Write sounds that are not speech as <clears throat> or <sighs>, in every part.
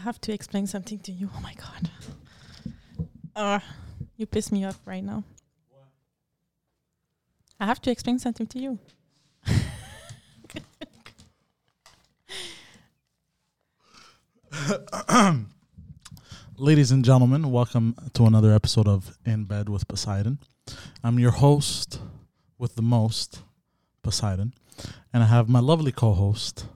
have to explain something to you. Oh my god. Uh, you piss me off right now. I have to explain something to you. <laughs> Ladies and gentlemen, welcome to another episode of In Bed with Poseidon. I'm your host with the most, Poseidon, and I have my lovely co-host,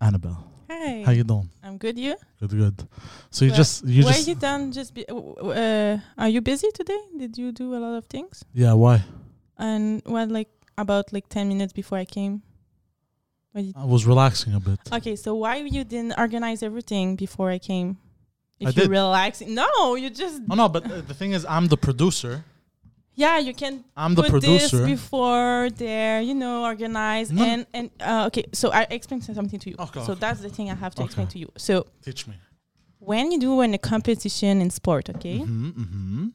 Annabelle. Hey. How you doing? I'm good. You? Good, good. So you Well, just you Were just you done? Just be, uh, are you busy today? Did you do a lot of things? yeah. Why? And what, like about like ten minutes before I came? I was relaxing a bit. okay, so why you didn't organize everything before I came? If I you did. relaxing, no, you just Oh no, but uh, the thing is, I'm the producer. Yeah, you can I'm the put producer. this before there, you know, organize No. and and uh, okay. So I explain something to you. Okay, so okay. that's the thing I have to explain to you. So Teach me. when you do in a competition in sport, okay, hmm hmm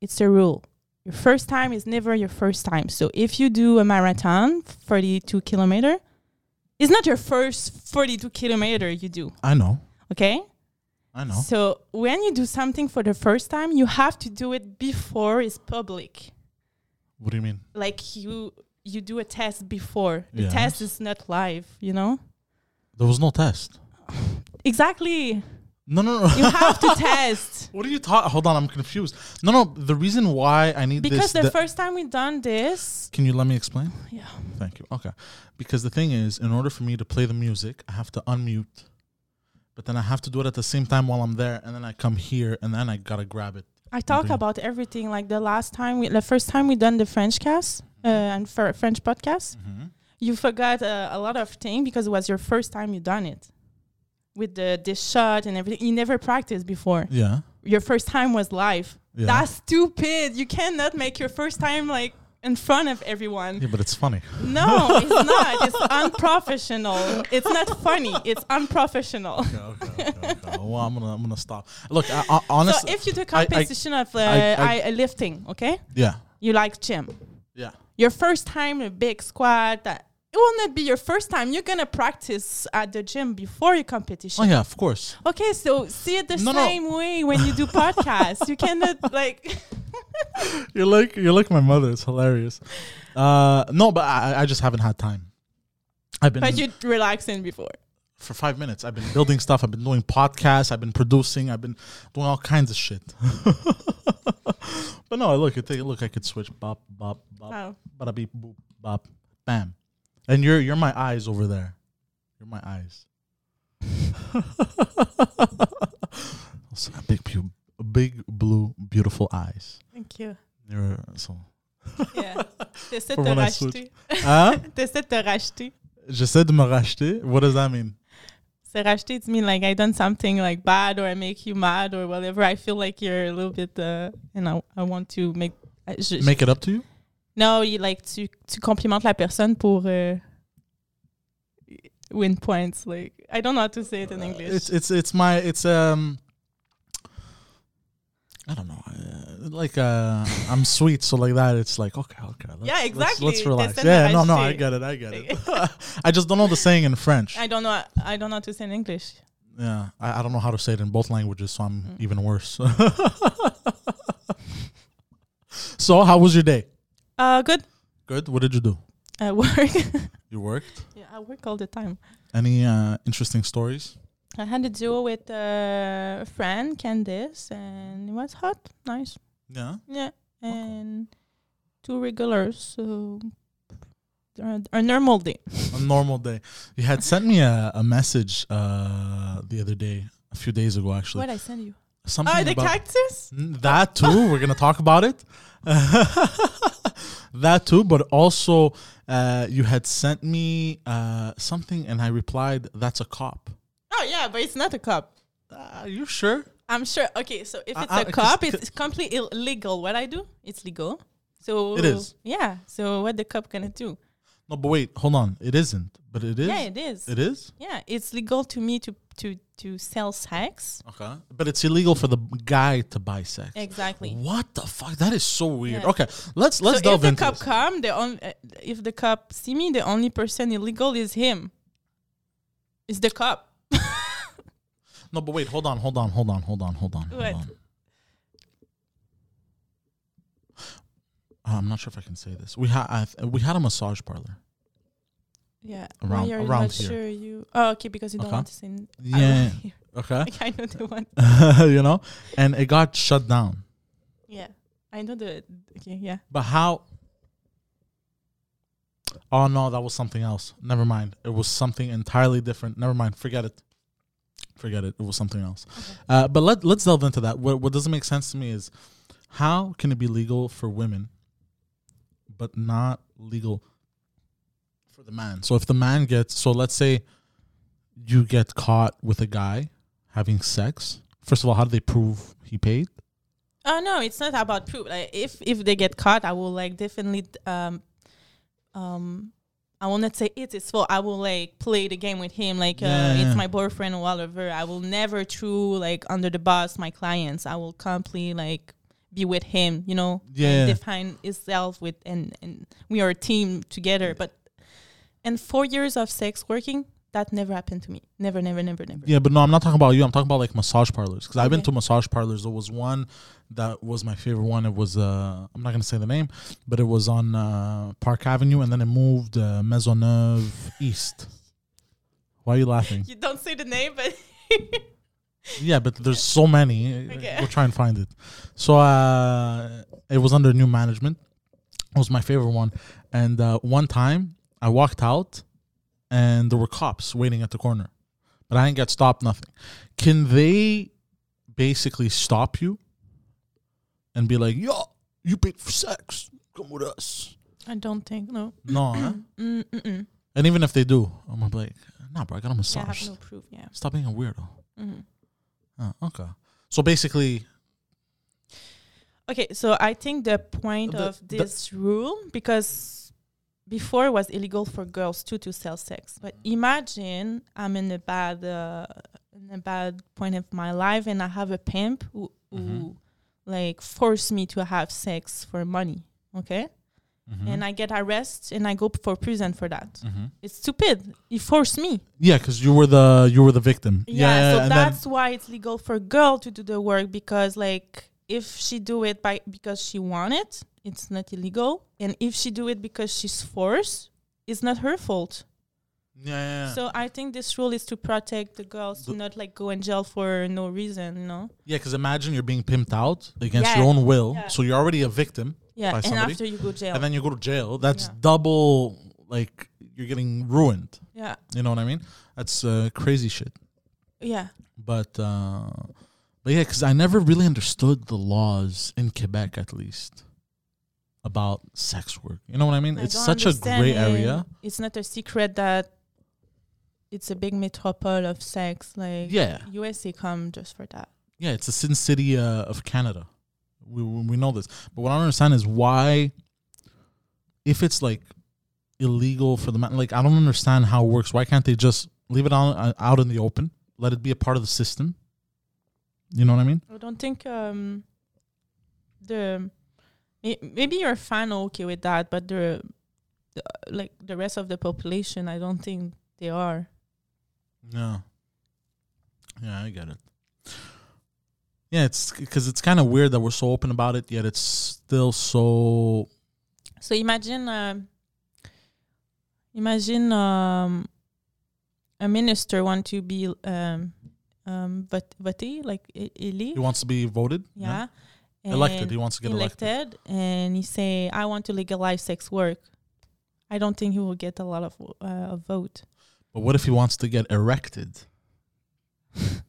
it's a rule. Your first time is never your first time. So if you do a marathon, 42 kilometer, it's not your first 42 kilometer you do. I know. Okay. I know. So when you do something for the first time, you have to do it before it's public. What do you mean? Like you you do a test before. The Yes. test is not live, you know? There was no test. <laughs> Exactly. No, no, no. You have to <laughs> test. What are you talking? Hold on, I'm confused. No, no. The reason why I need Because this. the the- first time we done this, can you let me explain? yeah. Thank you. Okay. Because the thing is, in order for me to play the music, I have to unmute, but then I have to do it at the same time while I'm there, and then I come here, and then I gotta grab it. I talk about everything. Like the last time, we, the first time we done the French cast uh, and for French podcast, Mm-hmm. you forgot uh, a lot of things because it was your first time you done it with the this shot and everything. You never practiced before. Yeah. Your first time was live. Yeah. That's stupid. You cannot make your first time like in front of everyone. yeah, but it's funny. No, it's <laughs> not. It's unprofessional. It's not funny. It's unprofessional. Okay, okay, okay, okay. Well, I'm gonna, I'm gonna stop. Look, I, I, honestly, so if you do I- I- competition of uh, I- I- I- lifting, okay, yeah, you like gym. yeah. Your first time a big squat, that not be your first time. You're gonna practice at the gym before your competition. Oh yeah, of course. Okay, so see it the No, no. same way when you do <laughs> podcasts. you cannot like <laughs> You're like, you're like my mother. It's hilarious. Uh, no, but I, I just haven't had time. I've been but you relaxing before. for five minutes. I've been building stuff. I've been doing podcasts. I've been producing. I've been doing all kinds of shit. <laughs> but no, look, take a look. I could switch bop, bop, bop, Wow. bada beep, boop, bop, bam. And you're you're my eyes over there. You're my eyes. <laughs> also, a big, pu- big blue, beautiful eyes. Thank you. You're so. Yeah. T'essaies de <laughs> te when racheter. Huh? T'essaies de te racheter. J'essaie de me racheter. What does that mean? Se racheter, it mean like I done something like bad or I make you mad or whatever. I feel like you're a little bit, uh, you know, I want to make. uh, je- Make it up to you? No, you like tu, tu complimentes la personne pour uh, win points. Like I don't know how to say it in English. It's it's it's my it's um I don't know uh, like uh I'm sweet so like that it's like okay okay let's, Yeah, let's- exactly. let's, relax yeah no no I get it I get it <laughs> <laughs> I just don't know the saying in French I don't know. I don't know how to say in English. yeah I, I don't know how to say it in both languages so I'm Mm. even worse <laughs> so how was your day Uh, good. good what did you do I work. <laughs> you worked yeah, I work all the time. any uh interesting stories I had a duo with uh, a friend, Candice, and it was hot, nice. yeah Yeah, and two regulars. So a, a normal day. <laughs> a normal day you had sent me a, a message uh the other day a few days ago actually What I send you? something Oh, the cactus. That too we're gonna talk about it <laughs> that too but also uh, you had sent me uh, something and i replied that's a cop Oh yeah, but it's not a cop. uh, are you sure I'm sure. Okay, so if it's I- a cup, 'cause- it's completely illegal. What I do, it's legal. So It is. Yeah. So what the cop gonna do? No but wait hold on it isn't but it is Yeah, it is. it is yeah, it's legal to me to to to sell sex. okay but it's illegal for the guy to buy sex Exactly. what the fuck that is so weird Yeah. okay let's let's so delve if the into cup this. come, the on, uh, if the cup see me, the only person illegal is him. Is the cup. <laughs> No, but wait, hold on, hold on, hold on, hold on, hold on, hold What? on. I'm not sure if I can say this. We had we had a massage parlor. Yeah. Around- Why you're around not here. sure you? Oh, okay, because you don't Okay. want to say. Yeah. <laughs> Okay. Like, I know the one. <laughs> you know, and it got shut down. Yeah, I know the. Okay, yeah. But how? Oh no, that was something else. Never mind. It was something entirely different. Never mind. Forget it. Forget it. It was something else. Uh, but let let's delve into that. What what doesn't make sense to me is how can it be legal for women, but not legal for the man? So if the man gets so let's say you get caught with a guy having sex. First of all, how do they prove he paid? Oh no, it's not about proof. Like if if they get caught, I will like definitely um um I will not say it's his fault. I will like play the game with him like Yeah, uh, yeah. it's my boyfriend or whatever. I will never throw like under the bus my clients. I will completely like be with him, you know, Yeah. define itself with and and we are a team together. But and four years of sex working, that never happened to me. Never, never, never, never. Yeah, but no, I'm not talking about you. I'm talking about like massage parlors because I've been to massage parlors. There was one that was my favorite one. It was uh, I'm not gonna say the name, but it was on uh, Park Avenue, and then it moved uh, Maisonneuve East. Why are you laughing? <laughs> You don't say the name, but <laughs> Yeah, but there's so many. Okay. We'll try and find it. So uh, it was under new management. It was my favorite one. And uh, one time I walked out and there were cops waiting at the corner, but I didn't get stopped, nothing. Can they basically stop you and be like, yo, you paid for sex? Come with us. I don't think no. No. <clears throat> huh? And even if they do, I'm like, nah, bro, I got a Yeah, I massage. have no proof. Yeah. Stop being a weirdo. hmm Oh, okay. So basically, Okay, so I think the point The- of the- this rule because before it was illegal for girls too to sell sex, but imagine I'm in a bad uh, in a bad point of my life and I have a pimp who, who Mhm. like force me to have sex for money. Okay, Mhm. and I get arrested and I go for prison for that. Mhm. It's stupid. He forced me. Yeah, because you were the you were the victim. Yeah, so and that's why it's legal for a girl to do the work because like if she do it by because she want it, it's not illegal. And if she do it because she's forced, it's not her fault. yeah, yeah, yeah. So I think this rule is to protect the girls to not like go in jail for no reason, you know? yeah, because imagine you're being pimped out against Yeah, your own will, yeah. so you're already a victim, Yeah. By and after you go jail. and then you go to jail. That's Yeah. double. Like you're getting ruined. yeah. You know what I mean? That's uh, crazy shit. Yeah. But uh, but yeah, because I never really understood the laws in Quebec, at least, about sex work. You know what I mean? I it's such a gray it. area. It's not a secret that it's a big metropole of sex. Like Yeah. USA come just for that. Yeah, it's the Sin City uh, of Canada. We, we we know this, but what I don't understand is why, if it's like illegal for the man, like I don't understand how it works. Why can't they just leave it out uh, out in the open? Let it be a part of the system. You know what I mean? I don't think um the may- maybe you're fine okay with that, but the, the like the rest of the population, I don't think they are. Yeah. Yeah, I get it. Yeah, it's because it's kind of weird that we're so open about it, yet it's still so. So imagine, um imagine um, a minister want to be um, um, voté, like e- élu, He wants to be voted. yeah, Elected. and He wants to get elected. elected, and he say, "I want to legalize sex work." I don't think he will get a lot of uh, a vote. But what if he wants to get erected? <laughs>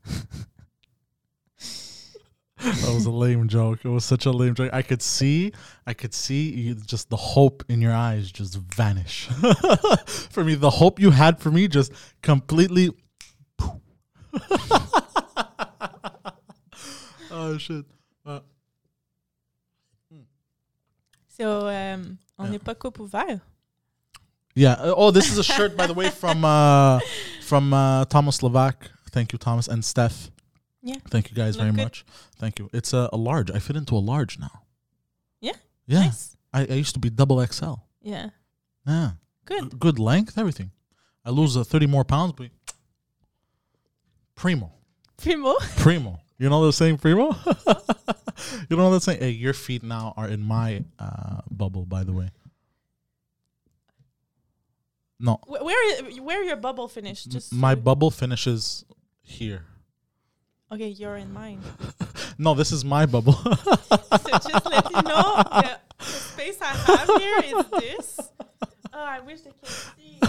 that was a lame joke. It was such a lame joke. I could see, I could see you, just the hope in your eyes just vanish. <laughs> for me, the hope you had for me just completely. <laughs> oh shit! Uh, So, um, on Yeah. n'est pas coupe ouvert. yeah. uh, Oh, this is a shirt, by the way, from uh, <laughs> from uh, Thomas Levac. Thank you, Thomas and Steph. Yeah. Thank you guys very good. much. Thank you. It's a, a large. I fit into a large now. Yeah? Yeah. Nice. I, I used to be double XL. Yeah. Yeah. Good. G- good length, everything. I lose uh, 30 more pounds, but primo. Primo. <laughs> Primo. You know the saying primo? <laughs> you know the saying? Hey, your feet now are in my uh, bubble, by the way. No, Where where your bubble finished? Just my bubble finishes here. Okay, you're in mine. <laughs> No, this is my bubble. <laughs> so just let you know the, the space I have here is this. Oh, I wish they could see.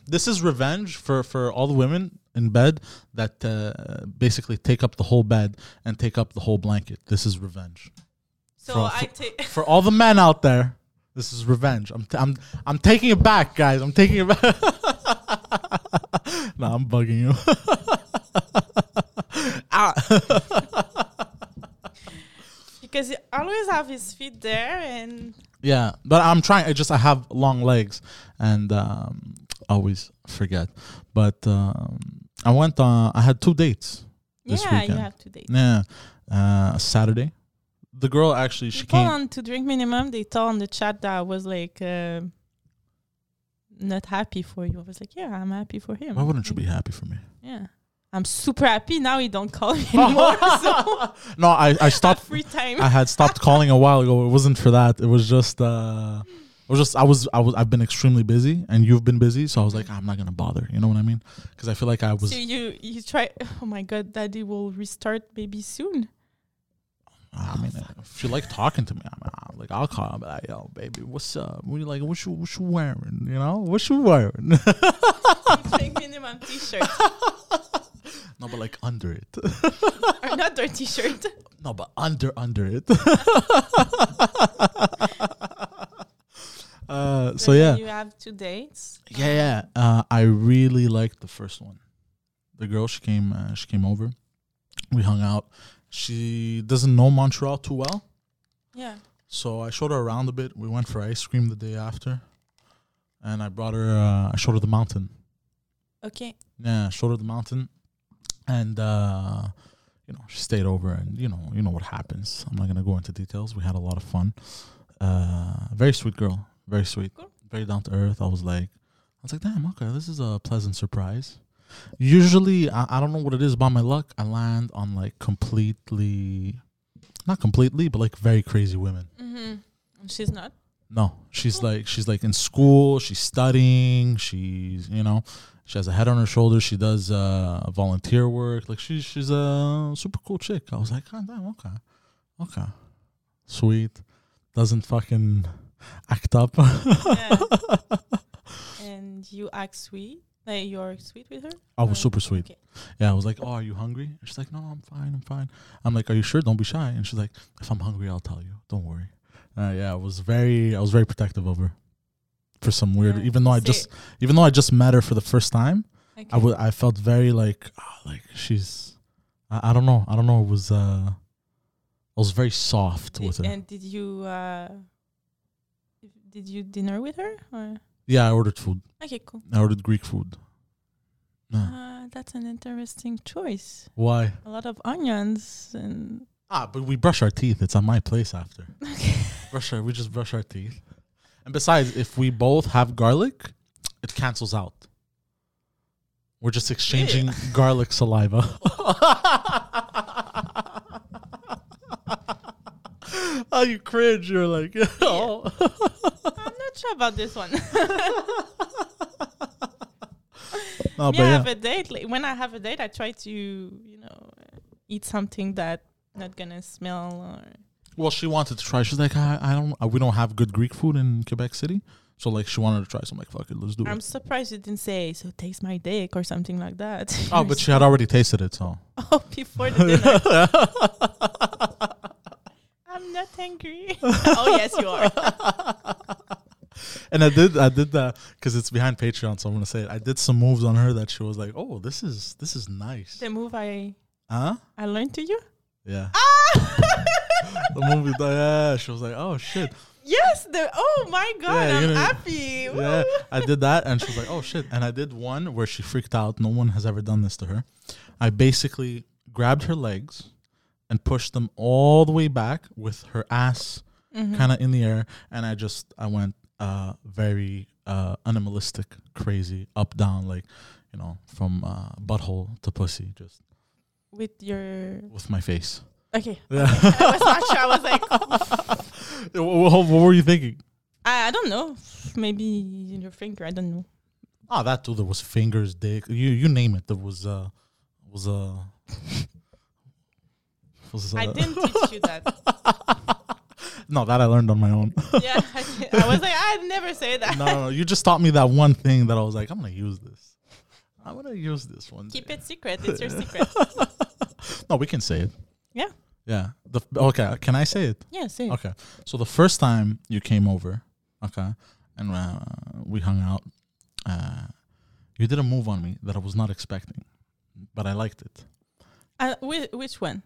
<laughs> this is revenge for for all the women in bed that uh, basically take up the whole bed and take up the whole blanket. This is revenge So For- I take. for all the men out there. This is revenge. I'm t- I'm I'm taking it back, guys. I'm taking it back. no, I'm bugging you. <laughs> ah. because he always have his feet there and Yeah, but I'm trying. I just I have long legs and um, always forget. But um, I went. Uh, I had two dates. This yeah, weekend. you have to date. Yeah, uh, Saturday. The girl actually she People came. on to drink minimum, they told on the chat that I was like uh, not happy for you. I was like, yeah, I'm happy for him. Why wouldn't you be happy for me? Yeah, I'm super happy now. He don't call me <laughs> anymore. so <laughs> no, I I <laughs> stopped. free time. I had stopped calling a while ago. It wasn't for that. It was just. uh it was just I was I was I've been extremely busy and you've been busy so I was like I'm not gonna bother you know what I mean because I feel like I was so you you try. Oh my god, Daddy will restart maybe soon. I mean, if you like talking to me, I'm uh, like, I'll call. But like, yo, baby, what's up? What you like? What you what you wearing? You know, what you wearing? drink minimum t-shirt no, but like under it. <laughs> or not their t-shirt. no, but under under it. <laughs> uh, so yeah, you have two dates. yeah, yeah. Uh, I really liked the first one. The girl, she came, uh, she came over. We hung out. She doesn't know Montreal too well. Yeah. So I showed her around a bit. We went for ice cream the day after, and I brought her. Uh, I showed her the mountain. Okay. Yeah, showed her the mountain, and uh, you know she stayed over, and you know you know what happens. I'm not gonna go into details. We had a lot of fun. Uh, very sweet girl, very sweet, Cool. very down to earth. I was like, I was like, damn, okay, this is a pleasant surprise. Usually, I, I don't know what it is about my luck. I land on like completely, not completely, but like very crazy women. Mm-hmm. And she's not. No, she's like she's like in school. She's studying. She's you know she has a head on her shoulders. She does uh, volunteer work. Like she's she's a super cool chick. I was like, oh, damn, okay, okay, sweet. Doesn't fucking act up. <laughs> Yeah. and you act sweet. Like you're sweet with her. I was Or- super sweet. Okay. Yeah, I was like, oh, are you hungry? And she's like, no, I'm fine, I'm fine. I'm like, are you sure? Don't be shy. And she's like, if I'm hungry, I'll tell you. Don't worry. Uh, yeah, I was very I was very protective of her. For some weird, Yeah. even though I just even though I just met her for the first time. Okay. I would I felt very like ah, like she's I, I don't know I don't know it was uh I was very soft with her. And did you uh, did you dinner with her? Or? Yeah, I ordered food. Okay, cool. I ordered Greek food. Uh, that's an interesting choice. Why? A lot of onions and Ah, but we brush our teeth. It's on my place after. <laughs> okay. Brush our we just brush our teeth. And besides, if we both have garlic, it cancels out. We're just exchanging <laughs> garlic saliva. <laughs> oh, you cringe. You're like, <laughs> oh. I'm not sure about this one. No, Me, but I have a date. Like, when I have a date, I try to, you know, eat something that not gonna smell or. Well, she wanted to try. She's like, I, I don't. Uh, we don't have good Greek food in Quebec City, so like she wanted to try. So I'm like, fuck it, let's do it. I'm surprised you didn't say so. Taste my dick or something like that. <laughs> Oh, but she had already tasted it, so. <laughs> oh before the dinner. <laughs> I'm not angry. oh yes, you are. and I did, I did that because it's behind Patreon, so I'm gonna say it. I did some moves on her that she was like, oh, this is this is nice. The move I Huh? I learned to you. Yeah. Ah! The movie. Yeah. She was like, oh shit. yes. The oh my god, Yeah, I'm know- happy. Yeah. I did that, and she was like, oh shit. And I did one where she freaked out. No one has ever done this to her. I basically grabbed her legs and pushed them all the way back with her ass Mhm. kind of in the air, and I just I went uh very uh animalistic, crazy, up down, like you know, from uh, butthole to pussy, just with your with my face. Okay. Yeah. I was not sure. I was like, <laughs> <laughs> what, what were you thinking? I, I don't know. Maybe in your finger. I don't know. Oh, that too. There was fingers, dick. You you name it. There was uh was uh was uh, I didn't teach you that. <laughs> no that I learned on my own. yeah, I, I was like, I'd never say that. no, no, no, you just taught me that one thing that I was like, I'm gonna use this. I'm gonna use this one. Keep day. it secret. It's your secret. No, we can say it. Yeah. Yeah. The okay. Can I say it? Yeah, say it. Okay. So the first time you came over, okay, and uh, we hung out, uh, you did a move on me that I was not expecting, but I liked it. Uh, which, which one?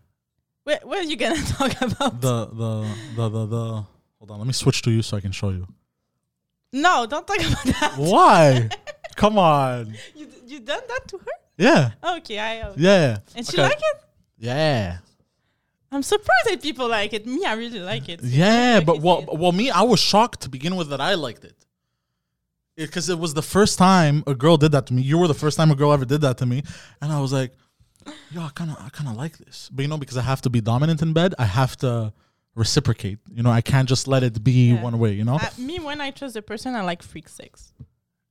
What, what are you gonna <laughs> talk about? The the the the the. Hold on. Let me switch to you so I can show you. no, don't talk <laughs> about that. Why? Come on. You d- you done that to her? Yeah. Okay, I. Uh, Yeah. And she Okay. like it. Yeah. I'm surprised that people like it. Me, I really like it. Yeah, Okay, but well, well, me, I was shocked to begin with that I liked it, because it was the first time a girl did that to me. You were the first time a girl ever did that to me, and I was like, "Yo, I kind of, I kind of like this." But you know, because I have to be dominant in bed, I have to reciprocate. You know, I can't just let it be Yeah. one way. You know? Uh, me, when I trust a person, I like freak sex.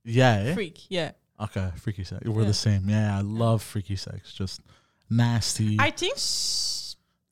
yeah. eh? Freak, yeah. Okay, freaky sex. We're Yeah. the same. Yeah, I love freaky sex. Just nasty. I think sh-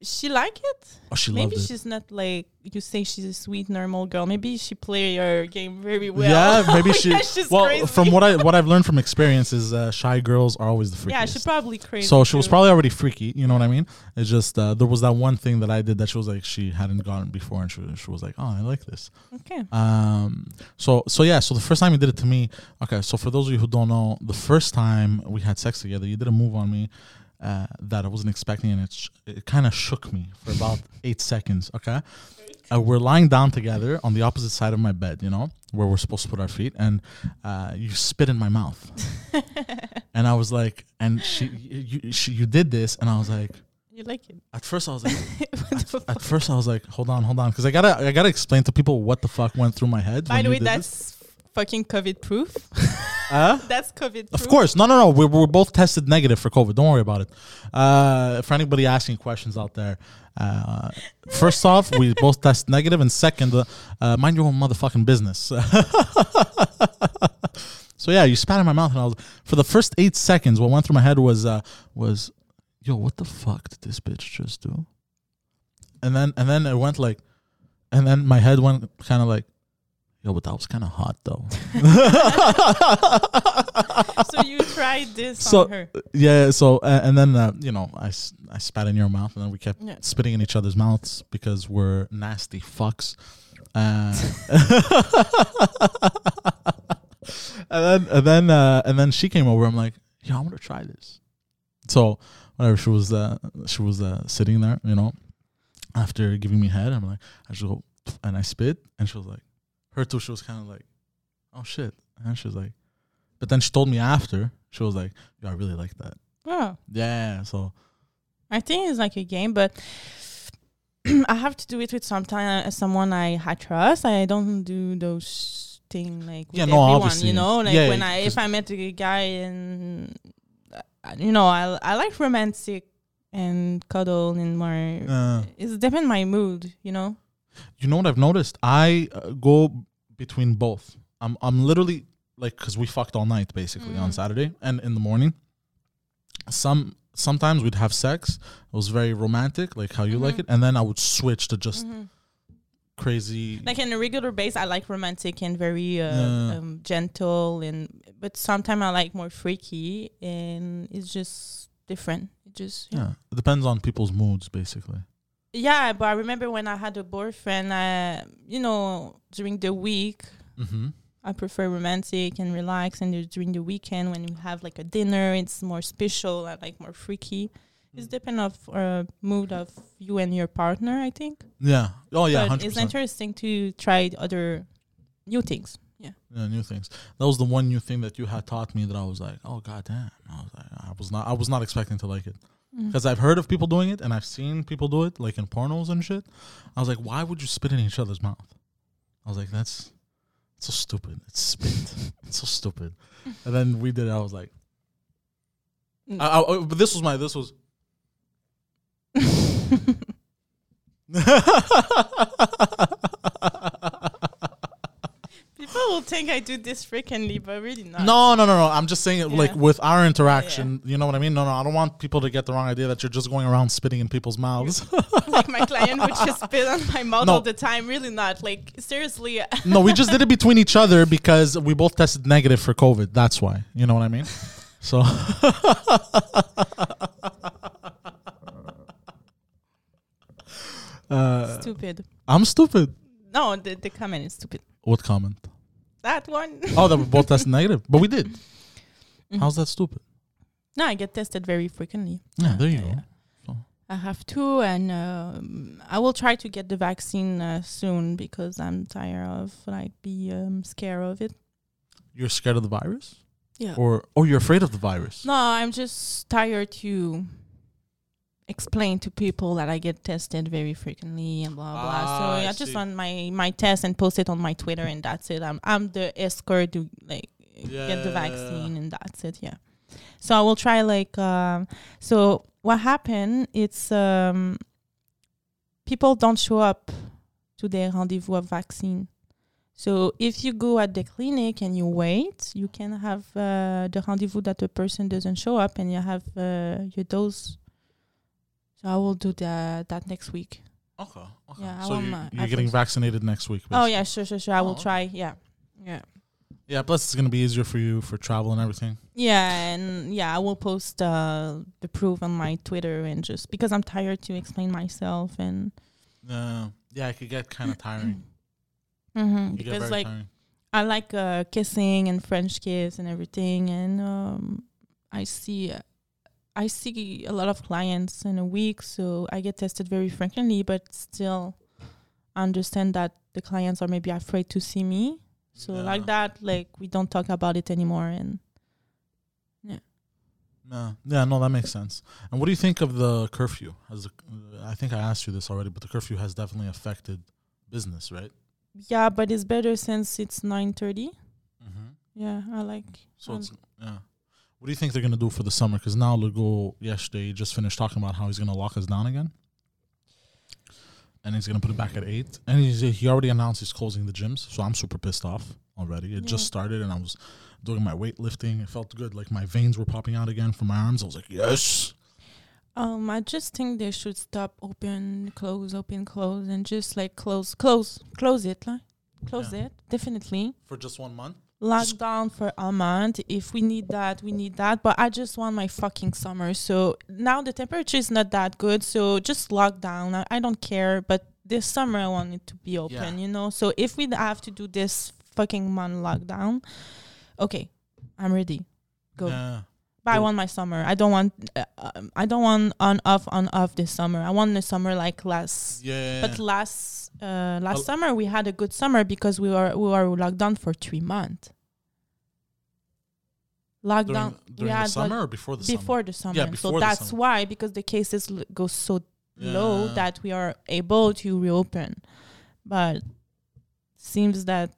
she like it. oh, she Maybe loved it. she's not like you say. She's a sweet, normal girl. Maybe she play her game very well. yeah, <laughs> maybe she. yeah, she's well, crazy. from what I what I've learned from experience is uh, shy girls are always the freakiest. yeah, she probably crazy. So she was probably already freaky. You know what I mean? It's just uh, there was that one thing that I did that she was like she hadn't gotten before, and she was, she was like, "Oh, I like this." okay. Um. So so yeah. So the first time you did it to me. Okay. So for those of you who don't know, the first time we had sex together, you did a move on me. Uh, that I wasn't expecting, and it sh- it kind of shook me for about eight seconds. Okay, uh, we're lying down together on the opposite side of my bed, you know, where we're supposed to put our feet, and uh, you spit in my mouth, <laughs> and I was like, and she, you, she, you did this, and I was like, You like it? at first I was like, <laughs> fuck? at first I was like, hold on, hold on, because I gotta, I gotta explain to people what the fuck went through my head. By the way, that's fucking COVID proof. Huh? <laughs> that's COVID proof. Of course, no, no, no. We're, we're both tested negative for COVID. Don't worry about it. Uh, for anybody asking questions out there, uh, first off, we <laughs> both test negative, and second, uh, uh, mind your own motherfucking business. <laughs> so yeah, you spat in my mouth, and I was for the first eight seconds. What went through my head was uh, was, yo, what the fuck did this bitch just do? And then and then it went like, and then my head went kind of like, yo, but that was kind of hot though. <laughs> so you tried this So- on her. Yeah. So uh, and then uh, you know I, I spat in your mouth and then we kept Yeah. spitting in each other's mouths because we're nasty fucks. Uh, <laughs> and then and then uh, and then she came over. I'm like, yeah, I want to try this. So whenever she was uh, she was uh, sitting there, you know, after giving me head, I'm like, I just go and I spit, and she was like, her too. She was kind of like, oh shit, and she was like, but then she told me after, she was like, yeah, I really like that. Wow. Yeah. So I think it's like a game, but <clears throat> I have to do it with sometime someone I, I trust. I don't do those things like with Yeah, no, everyone. obviously. You know, like Yeah, when I if I met a guy and uh, you know I I like romantic and cuddle and more. uh, It's depend my mood. You know. you know what I've noticed? I uh, go between both. I'm I'm literally like because we fucked all night basically on Mhm. Saturday and in the morning. Some sometimes we'd have sex. It was very romantic, like how you like Mhm. it, and then I would switch to just Mhm. crazy. Like in a regular base, I like romantic and very uh, Yeah. um, gentle, and but sometimes I like more freaky, and it's just different. It just yeah. yeah, it depends on people's moods, basically. Yeah, but I remember when I had a boyfriend, uh, you know, during the week, Mm-hmm. I prefer romantic and relax. And during the weekend, when you have like a dinner, it's more special. I like more freaky. It's depend of uh, mood of you and your partner, I think. Yeah. Oh yeah, but hundred it's interesting to try other new things. Yeah. Yeah, new things. That was the one new thing that you had taught me that I was like, oh god damn. I was like, I was not, I was not expecting to like it. Mm. because I've heard of people doing it and I've seen people do it like in pornos and shit. I was like, why would you spit in each other's mouth? I was like, that's so stupid. It's spit. <laughs> it's so stupid. And then we did it. I was like, Mm. I, I- but this was my this was <laughs> <laughs> People will think I do this frequently, but really not. No, no, no, no. I'm just saying it like with our interaction. You know what I mean? No, no. I don't want people to get the wrong idea that you're just going around spitting in people's mouths. like my <laughs> client would just spit on my mouth No. all the time. Really not. Like seriously. <laughs> no, we just did it between each other because we both tested negative for COVID. That's why. You know what I mean? So <laughs> uh, stupid. I'm stupid. No, the, the comment is stupid. What comment? That one. Oh, that we both tested <laughs> negative, but we did. Mhm. How's that stupid? No, I get tested very frequently. Yeah, there you yeah, go. yeah. I have to, and um, I will try to get the vaccine uh, soon because I'm tired of like be um, scared of it. You're scared of the virus, Yeah. or oh, you're afraid of the virus? No, I'm just tired to explain to people that I get tested very frequently and blah blah. Ah, so I I, just run my my test and post it on my Twitter, and that's it. I'm I'm the escort to like get the vaccine, and that's it. Yeah. So I will try like um. So what happened? It's um. People don't show up to their rendezvous of vaccine. So if you go at the clinic and you wait, you can have uh, the rendezvous that the person doesn't show up, and you have uh, your dose. So I will do that that next week. Okay. okay. Yeah, so you, I getting vaccinated next week. Oh yeah, sure, sure, sure. I Oh, will okay. try. Yeah, yeah, Yeah. Plus, it's gonna be easier for you for travel and everything. yeah, and yeah, I will post uh, the proof on my Twitter and just because I'm tired to explain myself and Uh, yeah, it could get kind of <clears throat> tiring. Mhm, because like tiring. I like uh, kissing and French kiss and everything, and um, I see I see a lot of clients in a week, so I get tested very frequently, but still understand that the clients are maybe afraid to see me. So Yeah. like that, like we don't talk about it anymore, and Yeah, yeah, no, that makes sense. And what do you think of the curfew? Uh, I think I asked you this already, but the curfew has definitely affected business, right? yeah, but it's better since it's nine thirty. Mm-hmm. Yeah, I like. So Um, it's yeah. What do you think they're gonna do for the summer? Because now Legault yesterday just finished talking about how he's gonna lock us down again, and he's gonna put it back at eight. And he's, he already announced he's closing the gyms, so I'm super pissed off already. It just started, and I was doing my weightlifting. It felt good, like my veins were popping out again from my arms. I was like, yes. Um, I just think they should stop open, close, open, close, and just like close, close, close it, like close Yeah. it. Definitely For just one month. Lockdown for a month. If we need that, we need that. But I just want my fucking summer. So now the temperature is not that good. So just lockdown. I, I don't care. But this summer I want it to be open. Yeah. You know. So if we have to do this fucking month lockdown, okay, I'm ready. Go. Yeah. But I want my summer. I don't want. Uh, um, I don't want on off on off this summer. I want the summer like last. Yeah. But last uh, last Al- summer we had a good summer because we were we were locked down for three months. during, Lockdown. during we the summer or before the summer? before the summer. Yeah, before so that's summer. why because the cases l- go so low that we are able to reopen. But seems that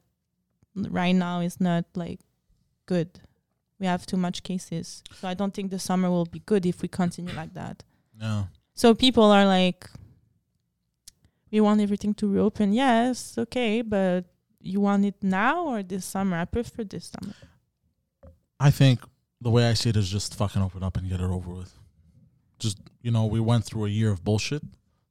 right now is not like good. We have too much cases. So I don't think the summer will be good if we continue like that. Yeah. So people are like we want everything to reopen. Yes, okay, but you want it now or this summer? I prefer this summer. I think the way I see it is just fucking open up and get it over with. Just you know, we went through a year of bullshit.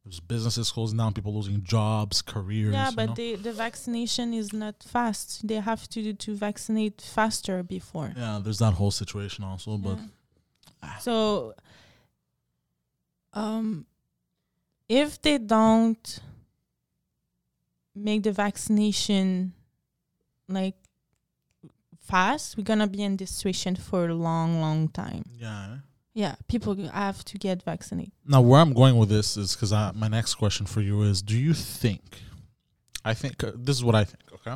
There's businesses closing down, people losing jobs, careers. yeah, you but know? the the vaccination is not fast. They have to to vaccinate faster before. yeah, there's that whole situation also. But Yeah. so um if they don't make the vaccination like fast we're gonna be in this situation for a long long time yeah. Yeah people have to get vaccinated Now, where I'm going with this is because my next question for you is: Do you think? I think uh, this is what I think. Okay.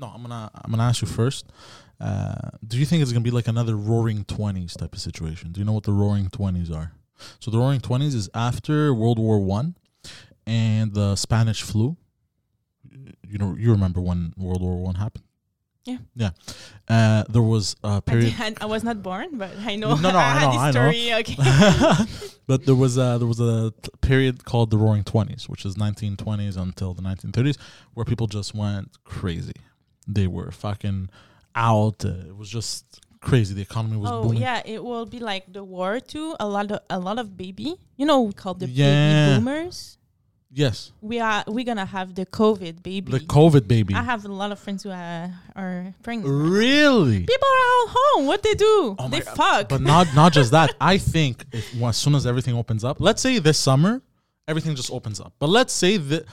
No, I'm gonna I'm gonna ask you first. Uh, do you think it's gonna be like another Roaring Twenties type of situation? Do you know what the Roaring Twenties are? So the Roaring Twenties is after World War One and the Spanish flu. You know, you remember when World War One happened? Yeah. Yeah. Uh, there was a period. did- I was not born, but I know. No, no, <laughs> I know, this I know. <laughs> Okay. <laughs> but there was a, there was a period called the Roaring Twenties, which is 1920s until the 1930s, where people just went crazy. They were fucking out. Uh, it was just crazy. The economy was oh booming. yeah, it will be like the war too. A lot of a lot of baby. You know, we call the Yeah. baby boomers. Yes, We are we're gonna have the COVID baby. the COVID baby. I have a lot of friends who are, are pregnant. Really? People are at home. What they do? Oh they God. fuck. But not not just that. <laughs> I think if, well, as soon as everything opens up, let's say this summer, everything just opens up. But let's say that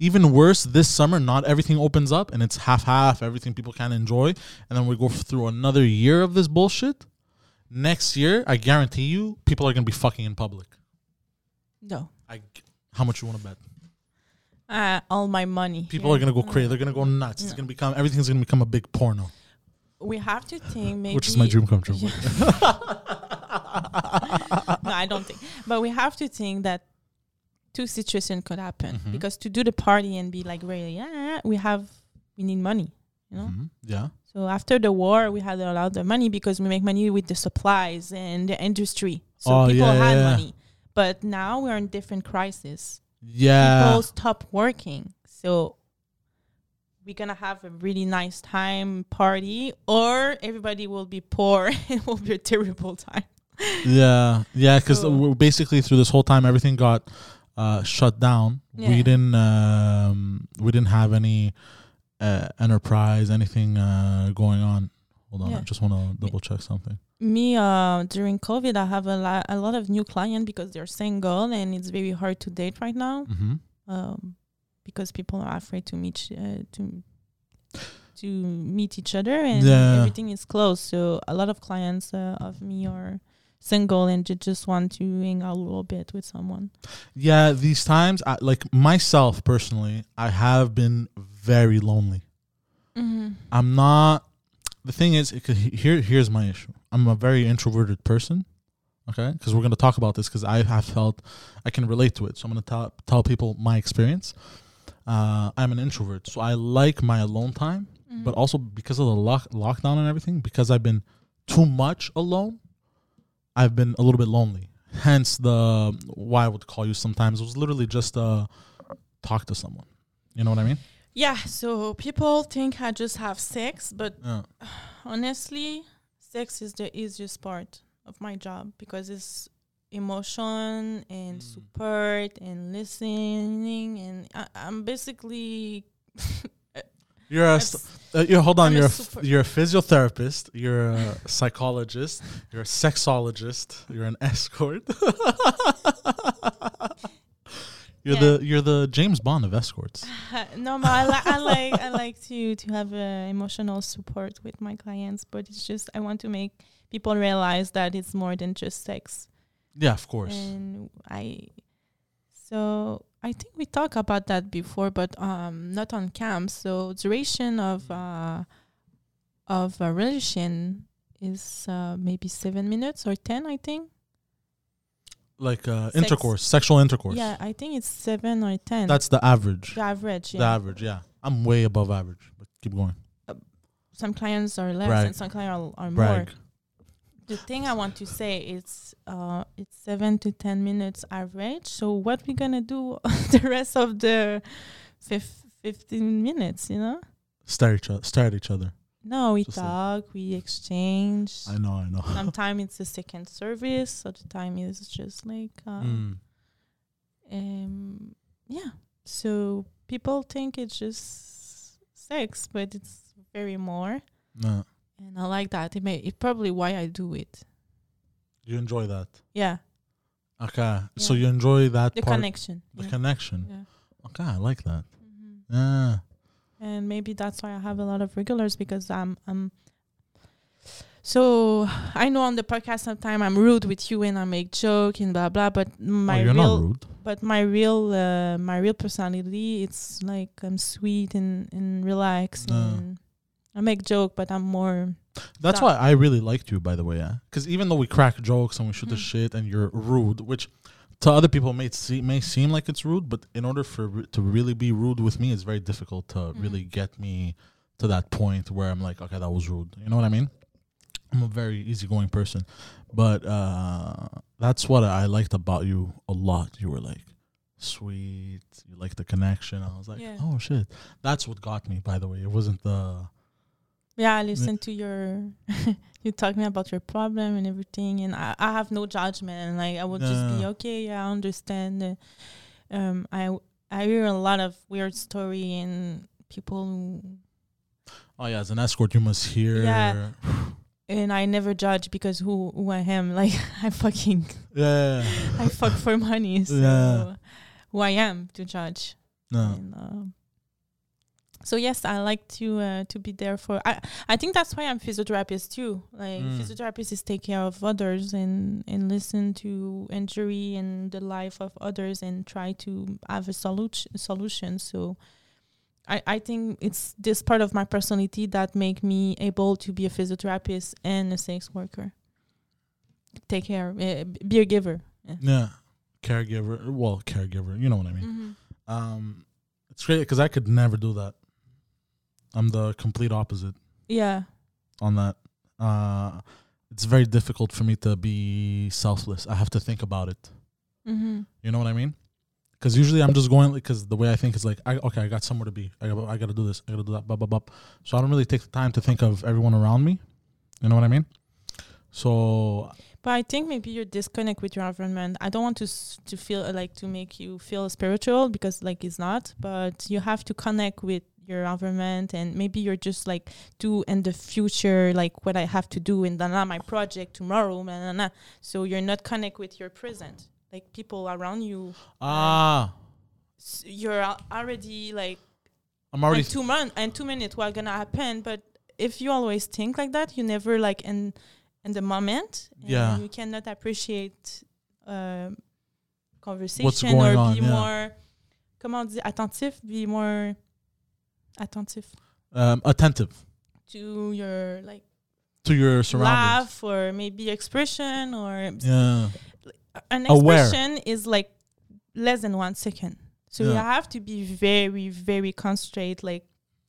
even worse, this summer, not everything opens up and it's half half. Everything people can enjoy, and then we go through another year of this bullshit. Next year, I guarantee you, people are gonna be fucking in public. no. I, how much you want to bet? Uh, all my money. People Yeah. are gonna go crazy. They're gonna go nuts. It's gonna become everything's gonna become a big porno, We have to think maybe. which is my dream come true. <laughs> no, I don't think. But we have to think that two situations could happen Mhm. because to do the party and be like really, yeah, we have we need money, you know. Mhm. Yeah. So after the war, we had a lot of money because we make money with the supplies and the industry. So Oh, people yeah, had yeah. money. But now we're in different crisis. Yeah. People stop working. So we're gonna have a really nice time party, or everybody will be poor. <laughs> it will be a terrible time. Yeah, yeah, because So- basically through this whole time, everything got uh, shut down. yeah. We didn't, um, we didn't have any uh, enterprise, anything uh, going on. Hold on, I just want to double check something. Me, uh, during COVID, I have a, lot, a lot of new clients because they're single and it's very hard to date right now. hmm um, because people are afraid to meet uh, to to meet each other and Yeah. everything is closed. So a lot of clients uh, of me are single and ju- just want to hang out a little bit with someone. Yeah, these times, I, like myself personally, I have been very lonely. Mm-hmm. I'm not. The thing is, here here's my issue. I'm a very introverted person. Okay, because we're gonna talk about this because I have felt I can relate to it. So I'm gonna tell tell people my experience. Uh, I'm an introvert, so I like my alone time, Mm-hmm. but also because of the lock, lockdown and everything, because I've been too much alone, I've been a little bit lonely. Hence the why I would call you sometimes. It was literally just uh talk to someone. You know what I mean? Yeah. So people think I just have sex, but Yeah. honestly, sex is the easiest part of my job because it's emotion and Mm. support and listening and I, I'm basically <laughs> You're a st- uh, you're hold on. I'm You're a, f- you're a physiotherapist. You're a psychologist. You're a sexologist. You're an escort. <laughs> you're Yeah. the you're the James Bond of escorts. <laughs> no, but I, li- I <laughs> like I like to to have uh, emotional support with my clients, but it's just I want to make people realize that it's more than just sex. Yeah, of course. And I, so I think we talked about that before, but um, not on camp. So duration of uh, of a relation is uh, maybe seven minutes or ten, I think. Like uh, Sex. intercourse, sexual intercourse. Yeah, I think it's seven or ten. That's the average. the average. Yeah. The average. Yeah, I'm way above average. But keep going. Some clients are less, Brag. and some clients are, are more. The thing I want to say is, uh, it's seven to ten minutes average. So what we gonna do <laughs> the rest of the fif- fifteen minutes? You know? Stare each other. Stare at each other. No, we Just like- talk, we exchange. I know. I know. Sometimes <laughs> it's a second service. Other time is just like, uh, Mm. um, yeah. So people think it's just sex, but it's very more. No. And I like that. It may. It's probably why I do it. You enjoy that. Yeah, Okay. So you enjoy that the part. connection. the yeah. connection. yeah. Okay, I like that. Mhm. Yeah. And maybe that's why I have a lot of regulars because I'm I'm so I know on the podcast sometimes I'm rude with you and I make joke and blah blah but my oh, you're real not rude. but my real uh, my real personality it's like I'm sweet and and relaxed No. and I make joke but I'm more That's why I really liked you, by the way. Yeah, because even though we crack jokes and we shoot the Mm. shit, and you're rude, which to other people may see, may seem like it's rude, but in order for to really be rude with me, it's very difficult to Mm. really get me to that point where I'm like, okay, that was rude. You know what I mean? I'm a very easygoing person, but uh, that's what I liked about you a lot. You were like sweet. You like the connection. I was like, Yeah. oh shit, that's what got me. By the way, it wasn't the Yeah, I listen to your <laughs> you talk me about your problem and everything, and I, I have no judgment. And like I would just be okay. Yeah, I understand. Uh, Um, I I hear a lot of weird story and people, oh yeah, as an escort, you must hear. Yeah. <sighs> and I never judge because who who I am. <laughs> Like I fucking yeah. <laughs> I fuck for money. So Yeah. who I am to judge. No. And, um, so yes, I like to uh, to be there for. I I think that's why I'm physiotherapist too. Like Mm. physiotherapist is take care of others and and listen to injury and the life of others and try to have a solution solution. So. I, I think it's this part of my personality that make me able to be a physiotherapist and a sex worker. Take care, uh, be a giver. Yeah. Yeah. Caregiver. Well, caregiver. You know what I mean. Mm-hmm. Um, it's great because I could never do that. I'm the complete opposite Yeah. on that. Uh, it's very difficult for me to be selfless. I have to think about it. Mm-hmm. You know what I mean? Because usually I'm just going because the way I think is like, I, okay, I got somewhere to be. I got, I got to do this. I got to do that. Blah blah blah. So I don't really take the time to think of everyone around me. You know what I mean? So But I think maybe you're disconnect with your environment. I don't want to s- to feel uh, like to make you feel spiritual because like it's not. But you have to connect with your environment, and maybe you're just like do in the future like what I have to do in the my project tomorrow. Nah, nah, nah. So you're not connect with your present, like people around you. ah, s- You're already like I'm already. two months and two minutes what gonna happen. But if you always think like that, you never like in in the moment. and Yeah. You cannot appreciate um, conversation or on, be yeah. more comment dire attentif, be more attentif um, attentive to your like to your surroundings. laugh or maybe expression or Yeah. an Aware. expression is like less than one second. So you have to be very, very concentrated. Like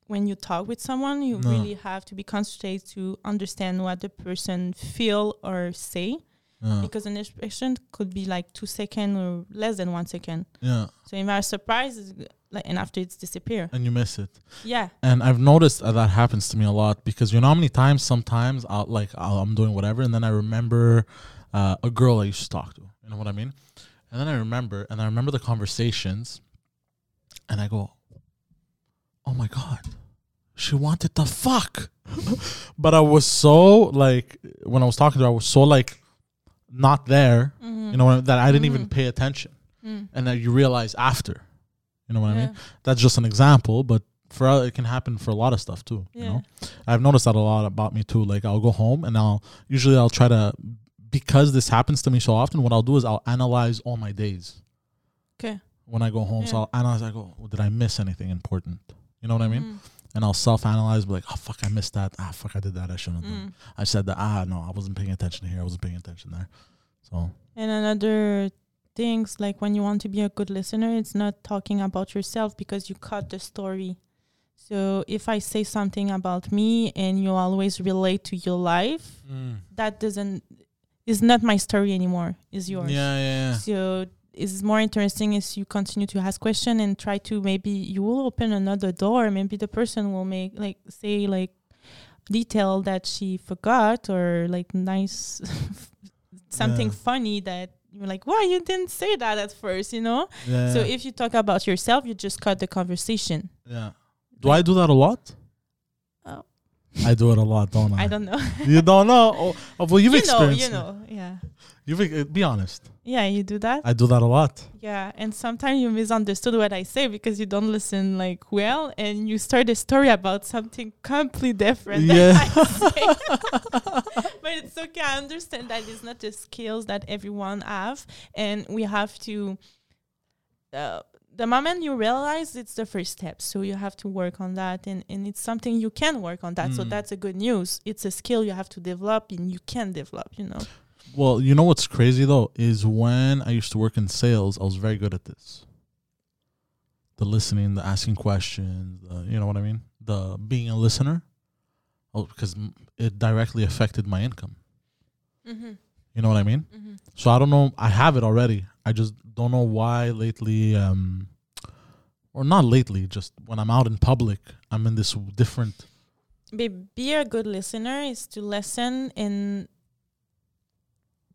when you talk with someone, you No. really have to be concentrated to understand what the person feel or say. Yeah. Because an expression could be like two second or less than one second. yeah. So you are surprise, like, and after it's disappear. And you miss it. Yeah. And I've noticed that, that happens to me a lot because you know how many times sometimes I'll like I'll, I'm doing whatever and then I remember uh, a girl I used to talk to. You know what I mean? And then I remember and I remember the conversations, and I go, "Oh my god, she wanted the fuck," <laughs> but I was so like when I was talking to her, I was so like not there. Mhm. You know that I didn't even Mhm. pay attention, Mm. and that you realize after. You know what I mean? That's just an example, but for uh, it can happen for a lot of stuff too. You know, I've noticed that a lot about me too. Like I'll go home and I'll usually I'll try to because this happens to me so often. What I'll do is I'll analyze all my days Okay. when I go home. So Yeah. I'll analyze. I go, well, did I miss anything important? You know what I mean? Mm. And I'll self-analyze, be like, oh fuck, I missed that. Ah fuck, I did that. I shouldn't have done. Mm. I said that. Ah no, I wasn't paying attention here. I wasn't paying attention there. So And another things like when you want to be a good listener, it's not talking about yourself because you cut the story. So if I say something about me and you always relate to your life, that doesn't is not my story anymore. Is yours. yeah, yeah, yeah. So it's more interesting is you continue to ask question and try to maybe you will open another door. Maybe the person will make like say like detail that she forgot or like nice <laughs> something Yeah. funny that you're like, why you didn't say that at first, you know? yeah So yeah. if you talk about yourself, you just cut the conversation. yeah. Do I do that a lot? Oh. I do it a lot, don't <laughs> I? I don't know. You don't know? <laughs> Oh, oh, well, you've you know, experienced. you it. know, yeah. You've uh, be honest. Yeah, you do that. I do that a lot. Yeah, and sometimes you misunderstood what I say because you don't listen like well, and you start a story about something completely different. than Yeah. I <laughs> say. <laughs> but it's okay. I understand that it's not the skills that everyone have, and we have to. Uh, the moment you realize it's the first step, so you have to work on that, and, and it's something you can work on that. So Mm. that's a good news. It's a skill you have to develop, and you can develop. You know. Well, you know what's crazy though is when I used to work in sales, I was very good at this. The listening, the asking questions, the, you know what I mean? the being a listener, oh, because it directly affected my income. Mm-hmm. You know what I mean? Mm-hmm. So I don't know. I have it already. I just don't know why lately, um, or not lately. Just when I'm out in public, I'm in this different. Be, be a good listener is to listen and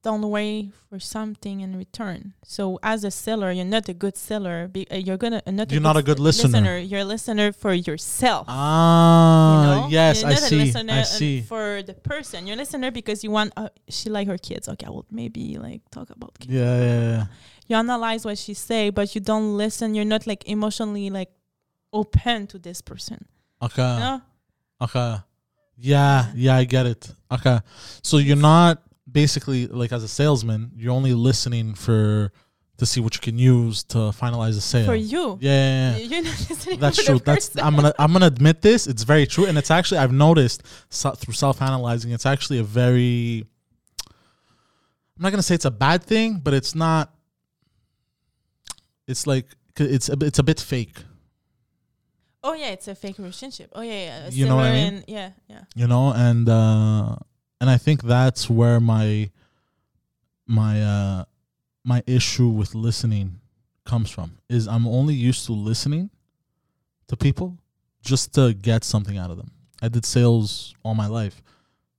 don't wait for something in return. So as a seller, you're not a good seller. Be, uh, you're gonna uh, not You're not a good listener. You're a listener for yourself. Ah, you know? yes, You're I not a see. listener I uh, see. For the person, you're a listener because you want. Uh, she like her kids. Okay, I will maybe like talk about kids. Yeah, yeah, yeah. You analyze what she say, but you don't listen. You're not like emotionally like open to this person. Okay. You know? Okay. Yeah, yeah, I get it. Okay. So you're not basically like as a salesman, you're only listening for to see what you can use to finalize a sale. For you. yeah, yeah, yeah. You're not <laughs> listening That's true. the That's. I'm gonna I'm gonna admit this. It's very true, and it's actually I've noticed so, through self analyzing. It's actually a very. I'm not gonna say it's a bad thing, but it's not. It's like it's a, it's a bit fake, Oh yeah, it's a fake relationship. Oh yeah, yeah. You know what I mean? yeah, yeah. you know, and uh and I think that's where my my uh my issue with listening comes from is I'm only used to listening to people just to get something out of them. I did sales all my life.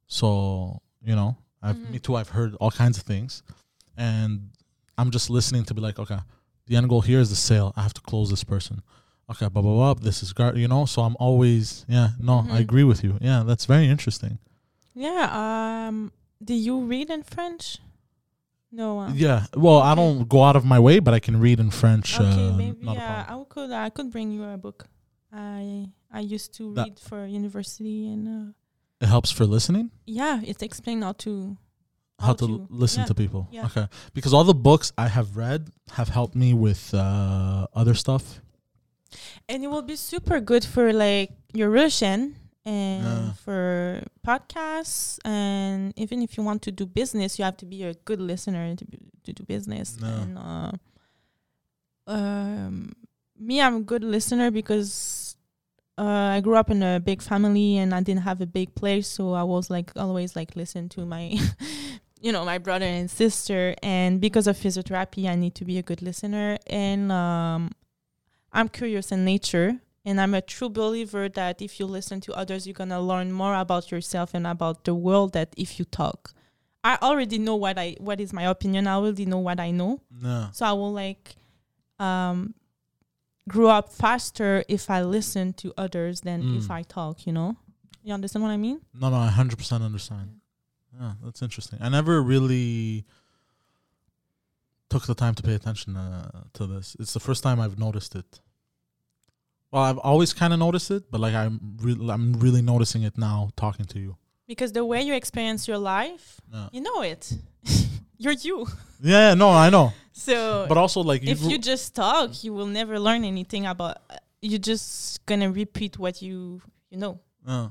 So, you know, I've Mhm. me too I've heard all kinds of things and I'm just listening to be like, okay, the end goal here is the sale. I have to close this person. Okay, blah blah blah. This is gar you know, so I'm always yeah, no, I Mhm. agree with you. Yeah, that's very interesting. Yeah. Um. Do you read in French? No. Uh, Yeah. Well, I don't go out of my way, but I can read in French. Okay, uh, maybe a uh. I could I could bring you a book. I I used to That- read for university and uh, It helps for listening. yeah, it explains how to How, How to, to- listen yeah, to people. yeah. Okay. Because all the books I have read have helped me with uh, other stuff. and it will be super good for like your Russian and Yeah. for podcasts. And even if you want to do business you have to be a good listener to, be, to do business. Yeah. and uh, um, me i'm a good listener because uh, i grew up in a big family and i didn't have a big place. So i was like always like listen to my <laughs> you know my brother and sister. And because of physiotherapy i need to be a good listener. And um, i'm curious in nature and i'm a true believer that if you listen to others you're going to learn more about yourself and about the world that if you talk i already know what i what is my opinion i already know what i know No. so i will like um grow up faster if i listen to others than if Mm. i talk you know you understand what i mean No, no, I 100% understand. Yeah, that's interesting. I never really took the time to pay attention uh, to this. It's the first time I've noticed it. Well, I've always kind of noticed it, but like I'm really, I'm really noticing it now talking to you. because the way you experience your life Yeah, you know it <laughs> you're you yeah, no, I know. <laughs> so But also, like, if you just talk you will never learn anything about you're just gonna repeat what you you know Yeah.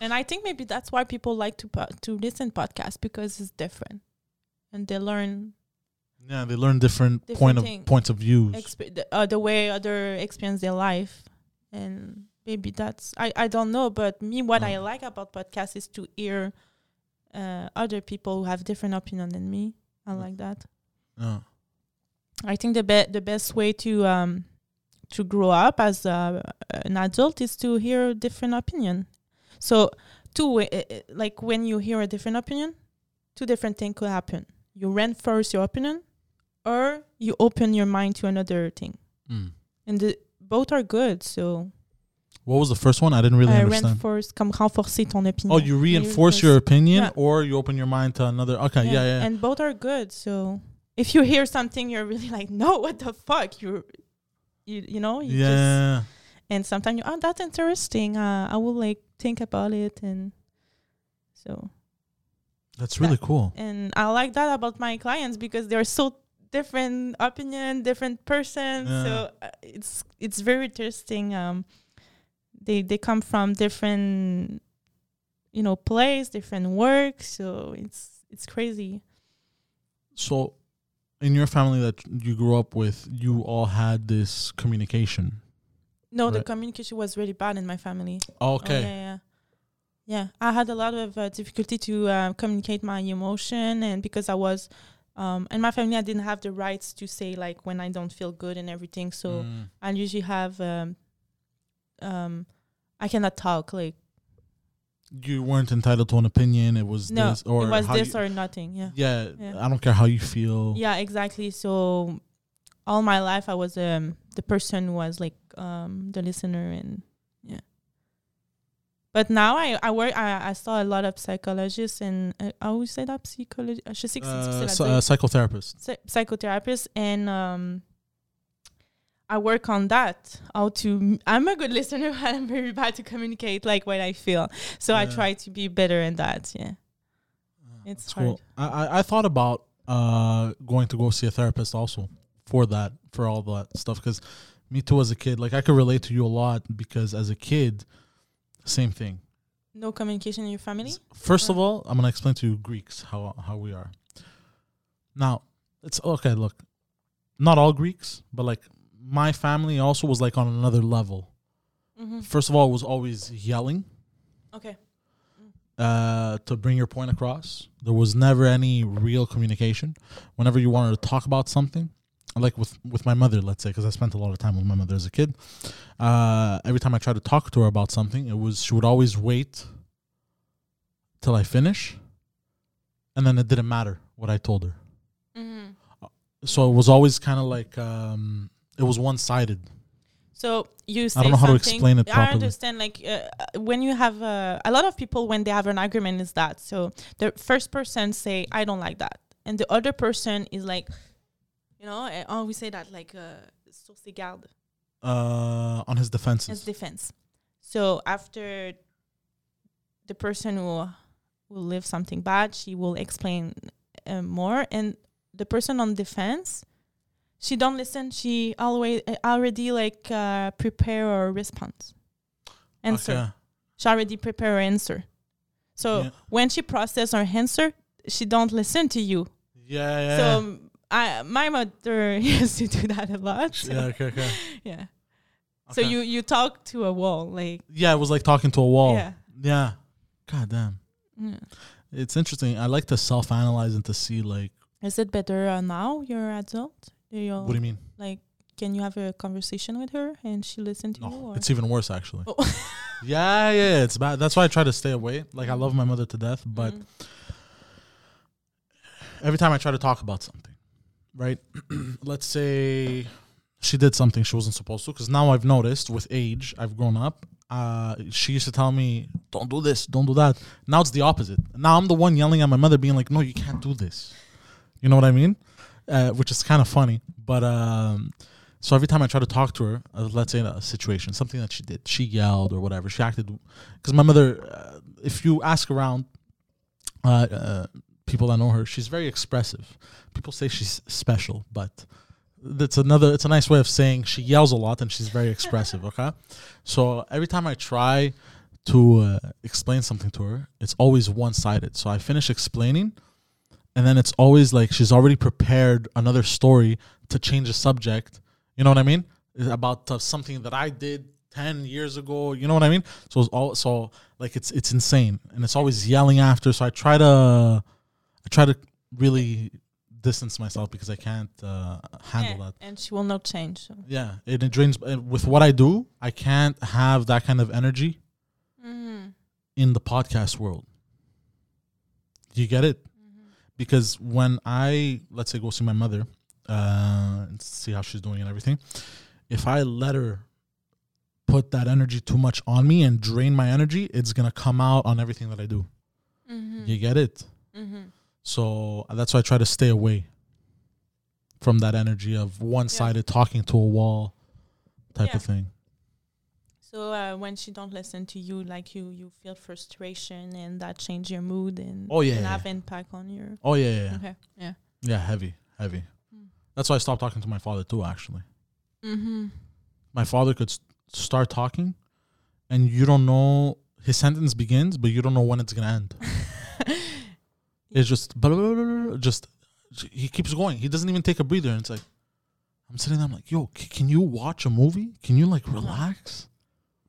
and i think maybe that's why people like to po- to listen podcasts because it's different and they learn Yeah, they learn different, Different point of thing. points of views. exp- the, uh, the way other experience their life and maybe that's i i don't know but me what i Mm. like about podcasts is to hear uh, other people who have different opinion than me i like that yeah. i think the be- the best way to um to grow up as an adult is to hear different opinion so two uh, like when you hear a different opinion two different things could happen you reinforce your opinion or you open your mind to another thing Mm. and the, both are good. So What was the first one? I didn't really uh, understand. reinforce, comme renforcer ton opinion. Oh, you reinforce your opinion, Yeah. or you open your mind to another. Okay, yeah, yeah. yeah And both are good. So if you hear something, you're really <laughs> like, no, what the fuck? You're, you, you know, you just, yeah. and sometimes you, oh, that's interesting. Uh, I will like think about it, and so That's really cool. and I like that about my clients because they're so different opinion, different person. Yeah. So uh, it's it's very interesting. Um, they they come from different, you know, place, different work. So it's it's crazy. So, in your family that you grew up with, you all had this communication. No, the communication was really bad in my family. Okay. Oh, yeah, yeah. Yeah, I had a lot of uh, difficulty to uh, communicate my emotion, and because I was, um, in my family, I didn't have the rights to say like when I don't feel good and everything. So Mm. I usually have, um, um, I cannot talk. Like you weren't entitled to an opinion. It was no, this or it was this you- or nothing. Yeah, yeah, Yeah. I don't care how you feel. yeah, exactly. So all my life, I was um the person who was like um the listener and. But now I I work I, I saw a lot of psychologists and uh, I always say that. Je sais que c'est Uh, à psy- dire. uh, psychotherapist. psychotherapist and um I work on that. How to I'm a good <laughs> listener, but I'm very bad to communicate like what I feel. So I try to be better in that. Yeah. It's That's hard. cool. I, I I thought about uh going to go see a therapist also for that for all that stuff because me too as a kid like I could relate to you a lot because as a kid same thing. No communication in your family? First of all, I'm gonna explain to you Greeks how how we are. Now it's okay. Look, not all Greeks, but like my family also was like on another level. Mm-hmm. First of all, it was always yelling. Okay. uh, to bring your point across. There was never any real communication. Whenever you wanted to talk about something, like with with my mother, let's say, because I spent a lot of time with my mother as a kid. Uh, every time I tried to talk to her about something, it was she would always wait till I finish, and then it didn't matter what I told her. Mm-hmm. So it was always kind of like um, it was one sided. So you say I don't know how to explain it I understand. Like uh, when you have uh, a lot of people when they have an argument is that so the first person say I don't like that, and the other person is like, you know, I always say that like uh, source garde Uh, on his as defenses. defense. So after the person who will live something bad, she will explain uh, more, and the person on defense, she don't listen. She always uh, already like uh, prepare her response, answer. Okay. She already prepare her answer. So Yeah. when she process her answer, she don't listen to you. Yeah, yeah. So um, I my mother <laughs> used to do that a lot. so, yeah, okay, okay. <laughs> yeah. So you you talk to a wall like Yeah, it was like talking to a wall. yeah. Yeah. God damn. yeah. It's interesting. I like to self analyze and to see like Is it better uh, now you're adult? You what do you mean? like can you have a conversation with her and she listen to you? Or? it's even worse actually. Oh. <laughs> Yeah, yeah, it's bad. That's why I try to stay away. Like I love my mother to death, but Mm. every time I try to talk about something, right? <clears throat> Let's say she did something she wasn't supposed to, because now I've noticed with age, I've grown up. Uh, she used to tell me, "Don't do this, don't do that." Now it's the opposite. Now I'm the one yelling at my mother, being like, "No, you can't do this." You know what I mean? Uh, which is kind of funny, but um, so every time I try to talk to her, uh, let's say a situation, something that she did, she yelled or whatever, she acted. Because my mother, uh, if you ask around, uh, uh, people that know her, she's very expressive. People say she's special, but that's another. It's a nice way of saying she yells a lot and she's very expressive. <laughs> Okay, so every time I try to uh, explain something to her, it's always one sided. So I finish explaining, and then it's always like she's already prepared another story to change the subject. You know what I mean? It's About uh, something that I did ten years ago. You know what I mean? So it's all so like it's it's insane, and it's always yelling after. So I try to I try to really distance myself because I can't uh, handle Yeah, that. and she will not change. So. Yeah, it, it drains. uh, With what I do, I can't have that kind of energy Mm-hmm. in the podcast world. You get it? Because when I let's say go see my mother, uh, and see how she's doing and everything, if I let her put that energy too much on me and drain my energy, it's gonna come out on everything that I do. Mm-hmm. You get it? So that's why I try to stay away from that energy of one-sided talking to a wall type Yeah. of thing. So uh, when she don't listen to you, like you, you feel frustration, and that change your mood, and Oh, yeah, and yeah, have yeah. impact on your. Oh yeah, yeah, yeah. Okay. Yeah. Yeah, heavy, heavy. Mm. That's why I stopped talking to my father too. Actually, Mm-hmm. my father could s- start talking, and you don't know his sentence begins, but you don't know when it's gonna end. <laughs> It's just blah, blah, blah, just he keeps going. He doesn't even take a breather, and it's like, I'm sitting there. I'm like, yo, c- can you watch a movie? Can you like relax?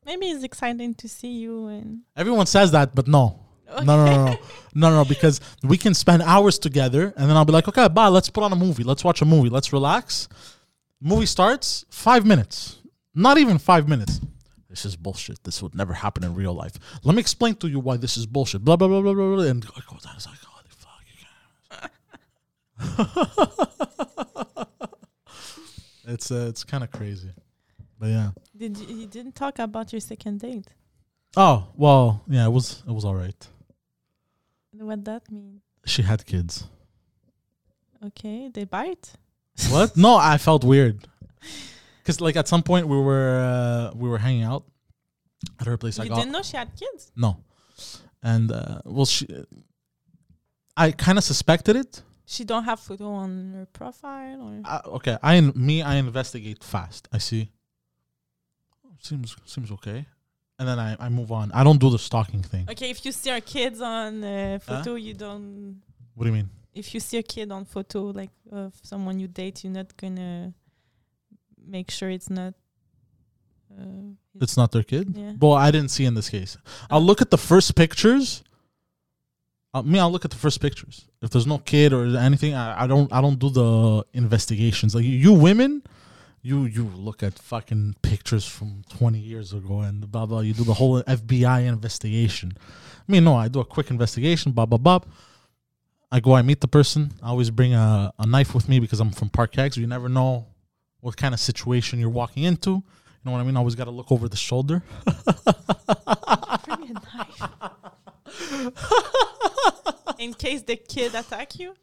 Maybe it's exciting to see you and Everyone says that, but no. No, no, no, <laughs> no, no, no, because we can spend hours together, and then I'll be like, okay, bye. Let's put on a movie. Let's watch a movie. Let's relax. Movie starts. Five minutes. Not even five minutes. This is bullshit. This would never happen in real life. Let me explain to you why this is bullshit. Blah blah blah blah blah. blah. And I go down. It's like. <laughs> it's uh, it's kind of crazy, but yeah. did you, you didn't talk about your second date? Oh well, yeah. It was it was all right. What that mean? She had kids. Okay, they bite. What? <laughs> no, I felt weird. Cause like at some point we were uh, we were hanging out at her place. I You got didn't know she had kids. no, and uh, well, she. I kind of suspected it. She don't have photo on her profile or Uh, okay, I in- me I investigate fast. I see. Seems seems okay, and then I I move on. I don't do the stalking thing. okay. If you see our kids on uh, photo, you don't. What do you mean? If you see a kid on photo like of someone you date, you're not gonna make sure it's not. Uh, It's not their kid. yeah. Well, I didn't see in this case. I'll look at the first pictures. Uh, me, I'll look at the first pictures. If there's no kid or anything, I, I don't. I don't do the investigations. Like you women, you you look at fucking pictures from 20 years ago and blah blah. You do the whole FBI investigation. I mean, no, I do a quick investigation. Blah blah blah. I go. I meet the person. I always bring a, a knife with me because I'm from Parc-Ex. You never know what kind of situation you're walking into. You know what I mean? I always got to look over the shoulder. <laughs> Bring a knife. <laughs> In case the kid attack you.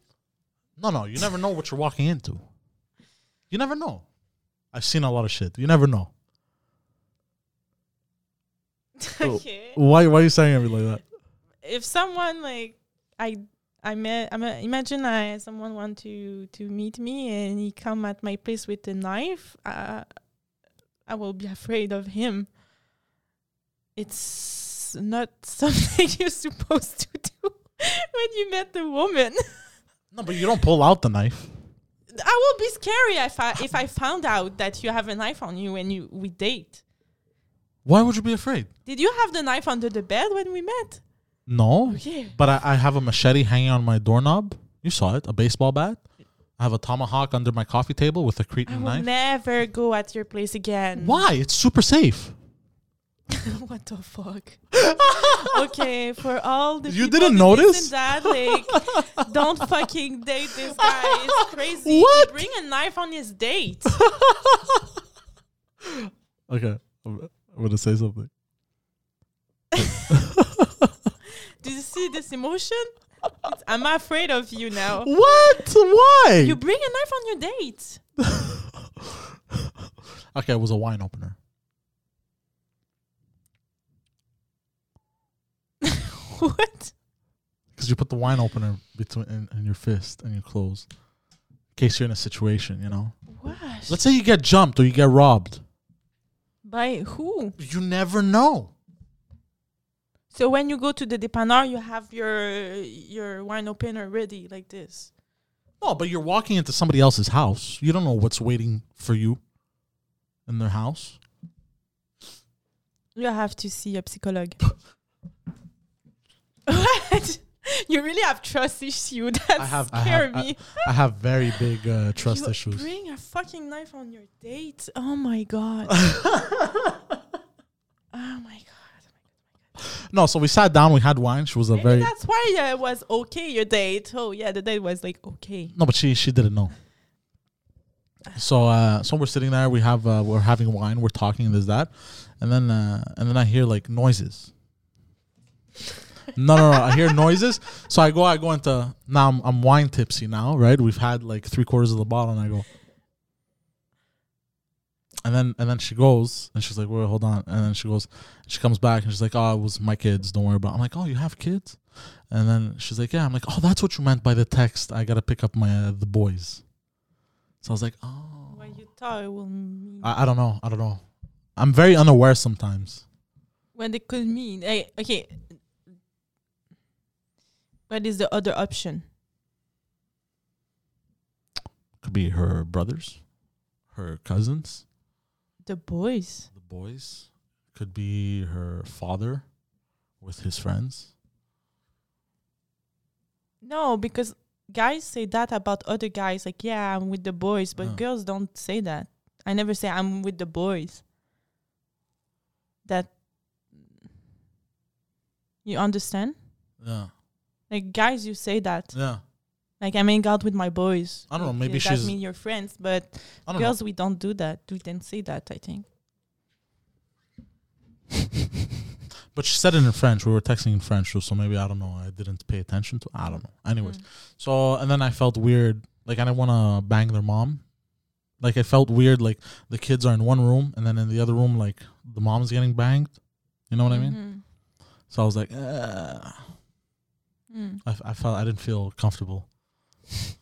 No, no, you never know what you're walking into. You never know. I've seen a lot of shit. You never know. <laughs> Okay. Why? Why are you saying everything like that? if someone like I I met I met, imagine I someone want to to meet me and he come at my place with a knife, uh, I will be afraid of him. It's not <laughs> something you're supposed to do <laughs> when you met the woman. <laughs> No, but you don't pull out the knife. I will be scary if I if I found out that you have a knife on you when you we date. Why would you be afraid? Did you have the knife under the bed when we met? No, oh, Yeah. but I, I have a machete hanging on my doorknob. You saw it, a baseball bat. I have a tomahawk under my coffee table with a Cretan will knife. never go at your place again. Why? It's super safe. <laughs> what the fuck? <laughs> okay, for all the You didn't notice? That like, don't fucking date this guy. It's <laughs> crazy. What? He bring a knife on his date. Okay, I'm, I'm gonna say something. Do you see this emotion? It's, I'm afraid of you now. What? Why? You bring a knife on your date. okay, it was a wine opener. <laughs> what? Because you put the wine opener between in, in your fist and you close. In case you're in a situation, you know. What? Let's say you get jumped or you get robbed. By who? You never know. So when you go to the dépanneur, you have your your wine opener ready like this. No, but you're walking into somebody else's house. You don't know what's waiting for you in their house. You have to see a psychologue. <laughs> what? <laughs> You really have trust issue. <laughs> That I have- I scare have- I- me. I have very big uh, <laughs> trust you issues. Bring a fucking knife on your date. Oh my god. oh my god. No, so we sat down. We had wine. She was a Maybe very that's why uh, it was okay your date. Oh yeah, the date was like okay. no, but she she didn't know. So uh, so we're sitting there. We have uh, we're having wine. We're talking this that, and then uh, and then I hear like noises. No, no, no. I hear noises. So I go, I go into now. I'm, I'm wine tipsy now, right? We've had like three quarters of the bottle, and I go, and then and then she goes, and she's like, "Wait, hold on." And then she goes, she comes back, and she's like, "Oh, it was my kids. Don't worry about." It. I'm like, "Oh, you have kids?" And then she's like, "Yeah." I'm like, "Oh, that's what you meant by the text. I gotta pick up my uh, the boys." So I was like, "Oh." What you thought it will mean? I, I don't know. I don't know. I'm very unaware sometimes. when they could mean. Eh, okay. What is the other option? Could be her brothers, her cousins, The boys. the boys. Could be her father with his friends. No, because guys say that about other guys. Like, yeah, I'm with the boys, but girls don't say that. I never say I'm with the boys. That you understand? Yeah. Like guys, you say that. Yeah. Like I'm hanging out with my boys. I don't know, maybe that she's- mean your friends, but I girls we don't do that. We didn't say that. I think. <laughs> But she said it in French. We were texting in French, so maybe I don't know. I didn't pay attention to. I don't know. Anyways, Mm. so and then I felt weird. Like I didn't want to bang their mom. Like it felt weird. Like the kids are in one room, and then in the other room, like the mom's getting banged. You know what I mean? Mhm. So I was like, uh, Mm. I, I felt I didn't feel comfortable. <laughs>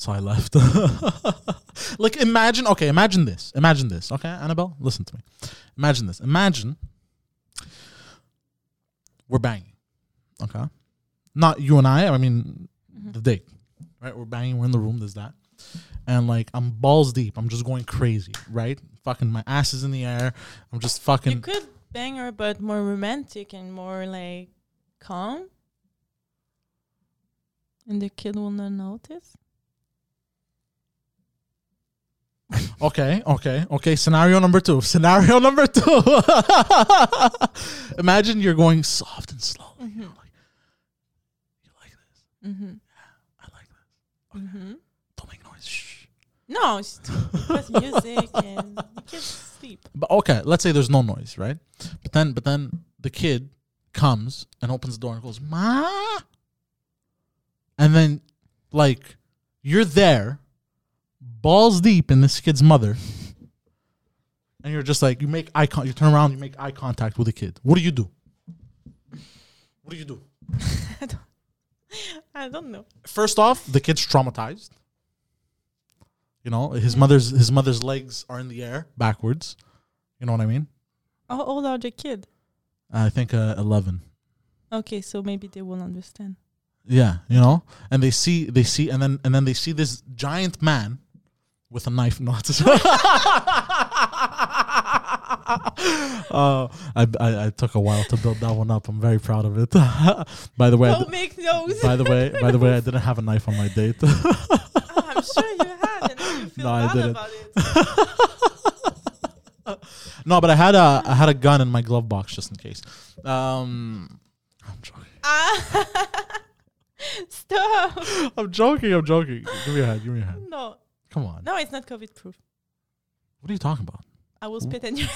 So I left. <laughs> like imagine, okay, imagine this. Imagine this. Okay, Annabelle, listen to me. Imagine this. Imagine we're banging. Okay? Not you and I, I mean Mhm. the date. Right? We're banging, we're in the room, there's that. And like I'm balls deep. I'm just going crazy, right? Fucking my ass is in the air. I'm just fucking. You could bang her, but more romantic and more like calm. And the kid will not notice. Okay, okay, okay. Scenario number two. <laughs> Scenario number two. <laughs> Imagine you're going soft and slow. Mhm. You're like, you like this? Mm-hmm. I like this. Mm-hmm. Don't make noise. Shh. No, it's <laughs> just music and the kids sleep. But okay, let's say there's no noise, right? But then, but then the kid comes and opens the door and goes, "Ma," and then, like, you're there, balls deep in this kid's mother, and you're just like, you make eye con, you turn around, you make eye contact with the kid. What do you do? What do you do? <laughs> I don't, I don't know. First off, the kid's traumatized. You know, his mother's his mother's legs are in the air backwards. You know what I mean? How old are the kid? I think uh, eleven. Okay, so maybe they will understand. Yeah, you know, and they see they see, and then and then they see this giant man with a knife. Not. uh, <laughs> I, I I took a while to build that one up. I'm very proud of it. <laughs> by the way, Don't make noise. by the way, <laughs> by the way, I didn't have a knife on my date. Oh, I'm sure you had, and you feel No, I didn't. about it. no, but I had a I had a gun in my glove box just in case. Um, I'm joking. <laughs> Stop. I'm joking. I'm joking. Give me a hand. Give me a hand. No, Come on. no, it's not COVID proof. What are you talking about? I will spit in your.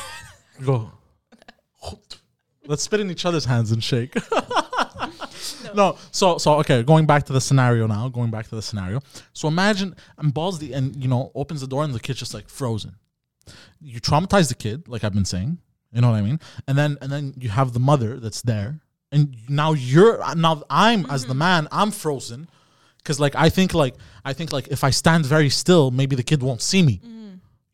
Go. <laughs> Let's spit in each other's hands and shake. <laughs> no. so so okay, going back to the scenario now, going back to the scenario. So imagine I'm balls the and you know, opens the door and the kid's just like frozen. You traumatize the kid, like I've been saying. You know what I mean? And then and then you have the mother that's there. And now you're now I'm as the man, I'm frozen. Cause like I think like I think like if I stand very still, maybe the kid won't see me.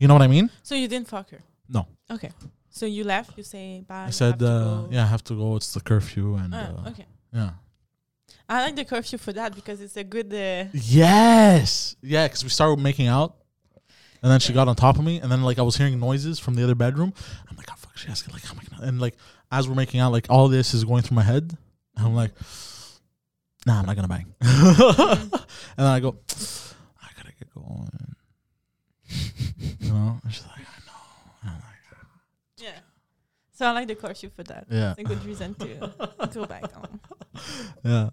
You know what I mean? So you didn't fuck her. No. Okay. So you left. You say bye. I said, to uh, yeah, I have to go. It's the curfew, and Ah, uh, okay. yeah. I like the curfew for that because it's a good. Uh, Yes, yeah, because we started making out, and then she got on top of me, and then like I was hearing noises from the other bedroom. I'm like, oh fuck, she has like, how am I gonna? And like as we're making out, like all this is going through my head, and I'm like, nah, I'm not gonna bang. <laughs> and then I go, I gotta get going. <laughs> you know, and she's like, I know. And I'm like, yeah. So I like the curfew for that. yeah, It's a good reason to go back home. yeah.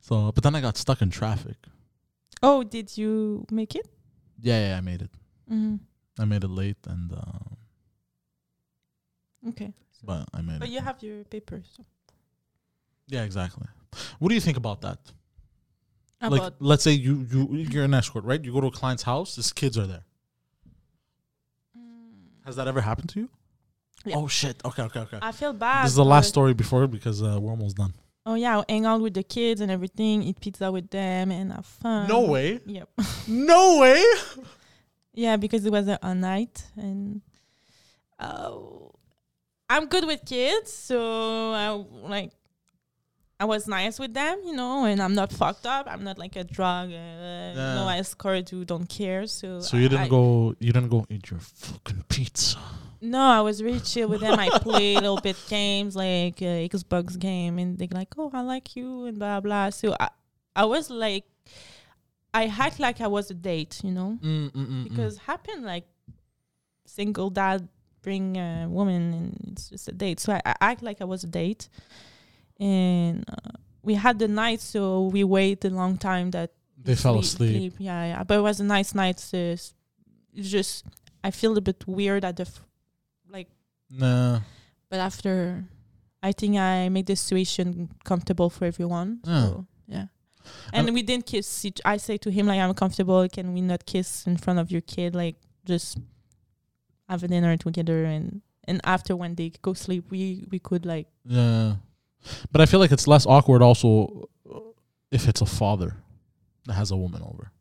So, but then I got stuck in traffic. Oh, did you make it? Yeah, yeah, I made it. Mm-hmm. I made it late, and uh, Okay. But I made But it. you have your papers. So. Yeah, exactly. What do you think about that? About like, let's say you you you're an escort, right? You go to a client's house, his kids are there. Has that ever happened to you? Yeah. Oh shit! Okay, okay, okay. I feel bad. this is the last story before because uh, we're almost done. Oh yeah, I'll hang out with the kids and everything, eat pizza with them and have fun. no way! Yep. No way! <laughs> yeah, because it was a, a night and oh, I'm good with kids, so I like I was nice with them, you know, and I'm not fucked up. I'm not like a drug, uh, Yeah. no I escort who don't care. So, So you didn't I- go. You didn't go eat your fucking pizza. No, I was really chill with them. I play a little bit games like uh, Xbox game, and they're like, "Oh, I like you," and blah blah. So I, I was like, I act like I was a date, you know, Mm, mm, mm, because happened like single dad bring a woman, and it's just a date. So I, I act like I was a date, and uh, we had the night, so we wait a long time that they fell asleep. Yeah, yeah, but it was a nice night. So it's just I feel a bit weird at the f- like Nah. but after I think I made the situation comfortable for everyone. Yeah. So yeah. And And- we didn't kiss each I say to him like I'm comfortable, can we not kiss in front of your kid? Like just have a dinner together and and after when they go sleep we we could like Yeah. But I feel like it's less awkward also uh, if it's a father that has a woman over.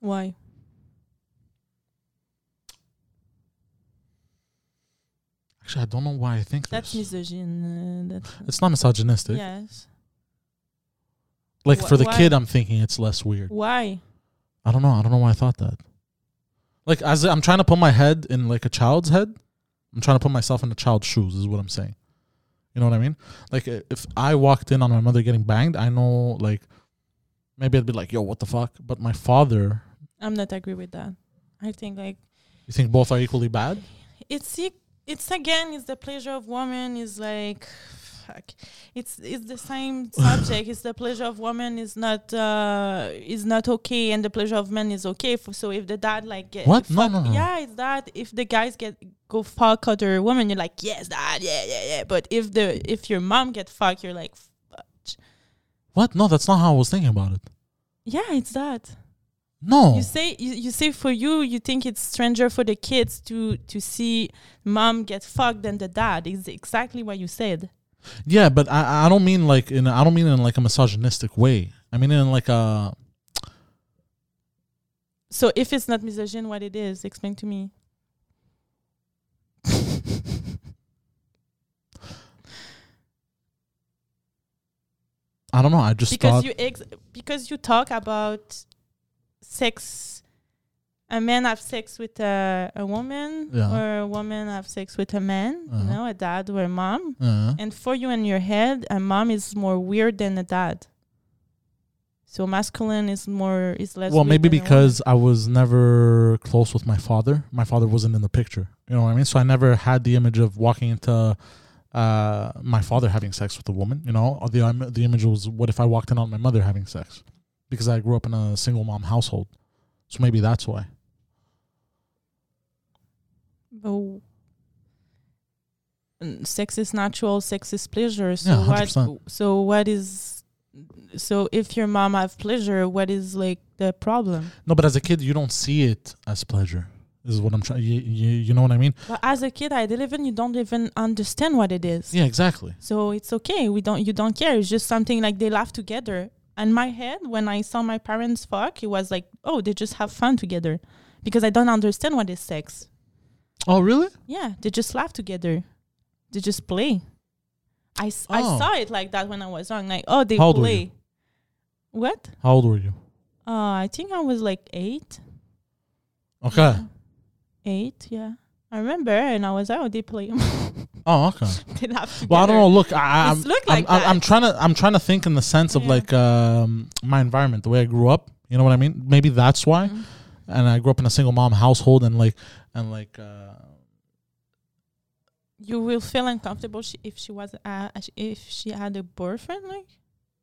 why? Actually, I don't know why I think That's this. misogyny. Uh, that's It's not misogynistic. yes. Like Wh- for the why? kid, I'm thinking it's less weird. Why? I don't know. I don't know why I thought that. Like as I'm trying to put my head in like a child's head, I'm trying to put myself in a child's shoes. Is what I'm saying. You know what I mean? Like if I walked in on my mother getting banged, I know like maybe I'd be like, "Yo, what the fuck?" But my father, I'm not agree with that. I think like you think both are equally bad? it's it's again it's the pleasure of woman is like fuck it's it's the same <laughs> subject it's the pleasure of woman is not uh is not okay and the pleasure of men is okay for, so if the dad like get What? No, fuck- no, no. yeah it's that if the guys get go fuck other woman you're like yes dad yeah yeah yeah but if the if your mom get fucked you're like fuck. What? No, that's not how I was thinking about it. yeah it's that No. you say you, you say for you you think it's stranger for the kids to to see mom get fucked than the dad is exactly what you said Yeah, but I I don't mean like in I don't mean in like a misogynistic way. I mean in like a so if it's not misogyn, what it is explain to me I don't know. I just because thought you ex- because you talk about sex a man have sex with a, a woman Yeah. or a woman have sex with a man Uh-huh. you know a dad or a mom uh, And for you in your head, a mom is more weird than a dad. So masculine is more is less. well, maybe than a woman. because I was never close with my father. My father wasn't in the picture. You know what I mean? So I never had the image of walking into uh, my father having sex with a woman. You know, or the im- the image was what if I walked in on my mother having sex? Because I grew up in a single mom household. So maybe that's why. Mm, sex is natural. Sex is pleasure. So Yeah, what? 100%. So what is? So if your mom have pleasure, what is like the problem? No, but as a kid, you don't see it as pleasure. Is what I'm trying. You, you, you know what I mean? But as a kid, I didn't even you don't even understand what it is. Yeah, exactly. So it's okay. We don't you don't care. It's just something like they laugh together. And my head, when I saw my parents fuck, it was like, oh, they just have fun together. Because I don't understand what is sex. Oh, really? Yeah, they just laugh together. They just play. I, s- I Oh. saw it like that when I was young. Like, oh, they How old were play. you? What? How old were you? Uh, I think I was like eight. Okay. Eight, yeah. I remember, and I was like, oh, they play. <laughs> Oh, okay. they laugh together. Well, I don't know. Look, I, I'm, It's look I'm, like I'm, that. I'm trying to, I'm trying to think in the sense of Yeah. like um, my environment, the way I grew up. You know what I mean? Maybe that's why. And I grew up in a single mom household, and like, and like, uh, you will feel uncomfortable sh- if she was uh, if she had a boyfriend like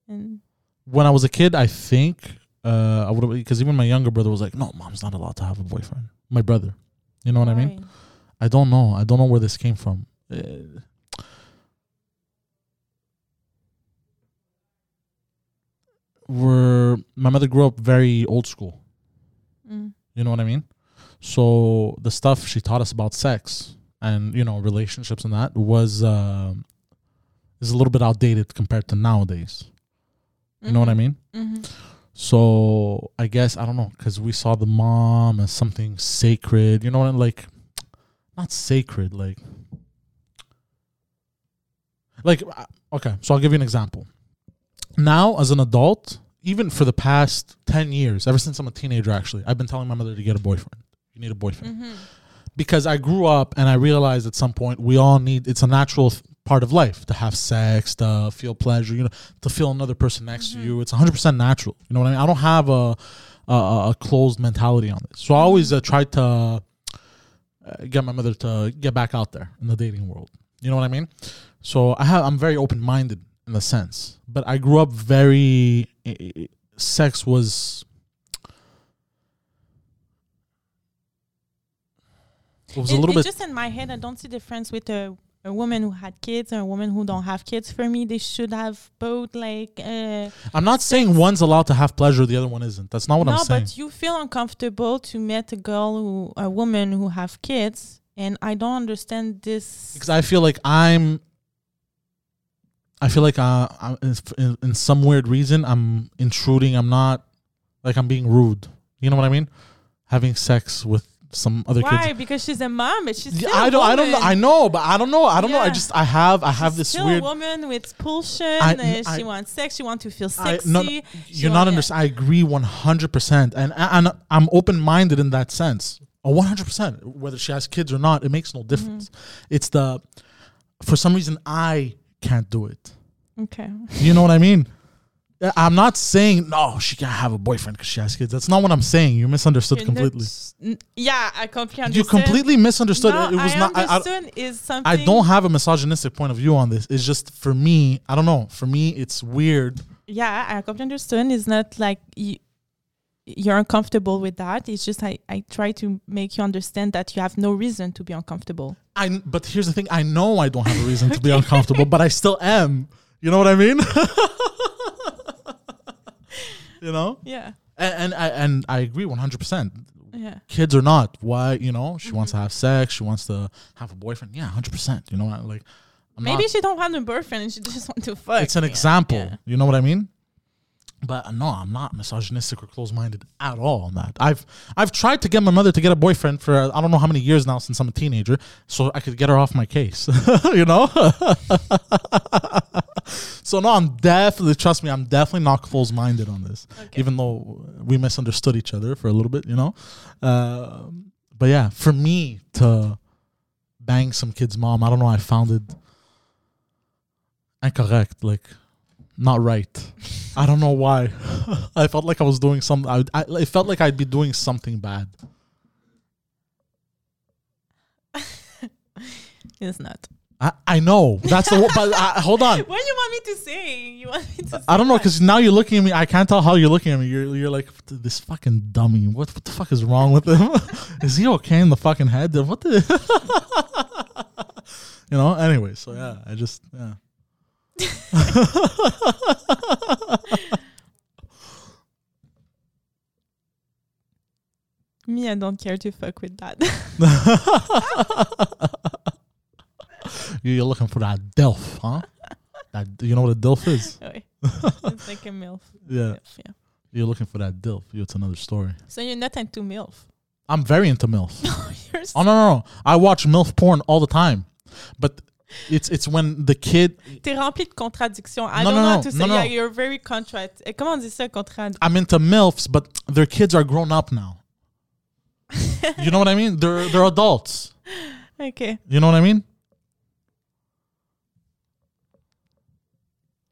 and when I was a kid, I think uh, I would have because even my younger brother was like, "No, mom's not allowed to have a boyfriend." My brother, you know what I mean? I don't know. I don't know where this came from. Uh, we're my mother grew up very old school. Mm. You know what I mean? So the stuff she taught us about sex and you know relationships and that was um is a little bit outdated compared to nowadays. You know what I mean? hmm So I guess I don't know because we saw the mom as something sacred. You know what? I mean? Like not sacred. Like like uh, okay. So I'll give you an example. now as an adult, even for the past 10 years, ever since I'm a teenager, actually, I've been telling my mother to get a boyfriend. You need a boyfriend. Mm-hmm. Because I grew up and I realized at some point we all need, it's a natural th- part of life to have sex, to feel pleasure, you know, to feel another person next to you. It's 100% natural. You know what I mean? I don't have a, a, a closed mentality on this. So I always uh, tried to uh, get my mother to get back out there in the dating world. You know what I mean? So I have I'm very open minded in the sense, but I grew up very sex was it was a little it's bit just in my head. I don't see difference with a a woman who had kids and a woman who don't have kids. For me, they should have both. Like, uh, I'm not saying one's allowed to have pleasure, the other one isn't. That's not what no, I'm saying. No, but you feel uncomfortable to meet a girl who, a woman who have kids, and I don't understand this. because I feel like I'm. I feel like uh, I'm in, in some weird reason I'm intruding. I'm not like I'm being rude. You know what I mean? Having sex with some other Why? kids. Why? Because she's a mom, but she's Yeah, I don't. I don't know. I know, but I don't know. I don't know. I just. I have. I have She's this still weird. a woman with pulsion. I- uh, she I- wants sex. She wants to feel I- sexy. no, no, You're not yeah. understand. I agree one hundred percent, and and I'm open minded in that sense. One hundred percent. Whether she has kids or not, it makes no difference. Mm-hmm. It's the for some reason I can't do it. Okay. You know what I mean? I'm not saying no, she can't have a boyfriend because she has kids. That's not what I'm saying. You misunderstood You're completely. n- yeah, I completely You completely misunderstood. No, it was I not. I, I, is something. I don't have a misogynistic point of view on this. It's just for me. I don't know. For me, it's weird. Yeah, I completely understand. It's not like you, you're uncomfortable with that. It's just I, I try to make you understand that you have no reason to be uncomfortable. I but here's the thing. I know I don't have a reason to be <laughs> uncomfortable, but I still am. You know what I mean? <laughs> you know, Yeah. and and I and I agree 100. percent Yeah. Kids or not, why you know she wants to mm-hmm. have sex, she wants to have a boyfriend. Yeah, 100. percent You know, I- like I'm Maybe not- she don't have a boyfriend and she <laughs> just want to fuck. it's an Yeah, example. yeah. You know what I mean? But uh, no, I'm not misogynistic or close-minded at all on that. I've I've tried to get my mother to get a boyfriend for uh, I don't know how many years now since I'm a teenager, so I could get her off my case. <laughs> you know. <laughs> so no, I'm definitely trust me, I'm definitely not close-minded on this, Okay. even though we misunderstood each other for a little bit. You know. Uh, but yeah, for me to bang some kid's mom, I don't know. I found it incorrect, like not right. I don't know why. <laughs> I felt like I was doing something. I, I it felt like I'd be doing something bad. <laughs> It's not. I, I know that's the. but I, hold on. <laughs> What do you want me to say? You want me to say I don't know because now you're looking at me. I can't tell how you're looking at me. You're you're like this fucking dummy. What what the fuck is wrong with him? is he okay in the fucking head? What the? you know. Anyway, so yeah, I just yeah. <laughs> Me, I don't care to fuck with that. <laughs> You're looking for that DILF, huh? That you know what a DILF is? <laughs> It's like a MILF. Yeah, MILF, yeah. you're looking for that DILF. It's another story. So you're not into MILF. I'm very into MILF. you're Oh no, no, no! I watch MILF porn all the time, but it's it's when the kid. T'es rempli de contradictions. I No, don't no, know no, how to say. no. Yeah, you're very contract. eh, Comment on dit ça, contrad? I'm into MILFs, but their kids are grown up now. <laughs> you know what I mean? They're they're adults. Okay. You know what I mean?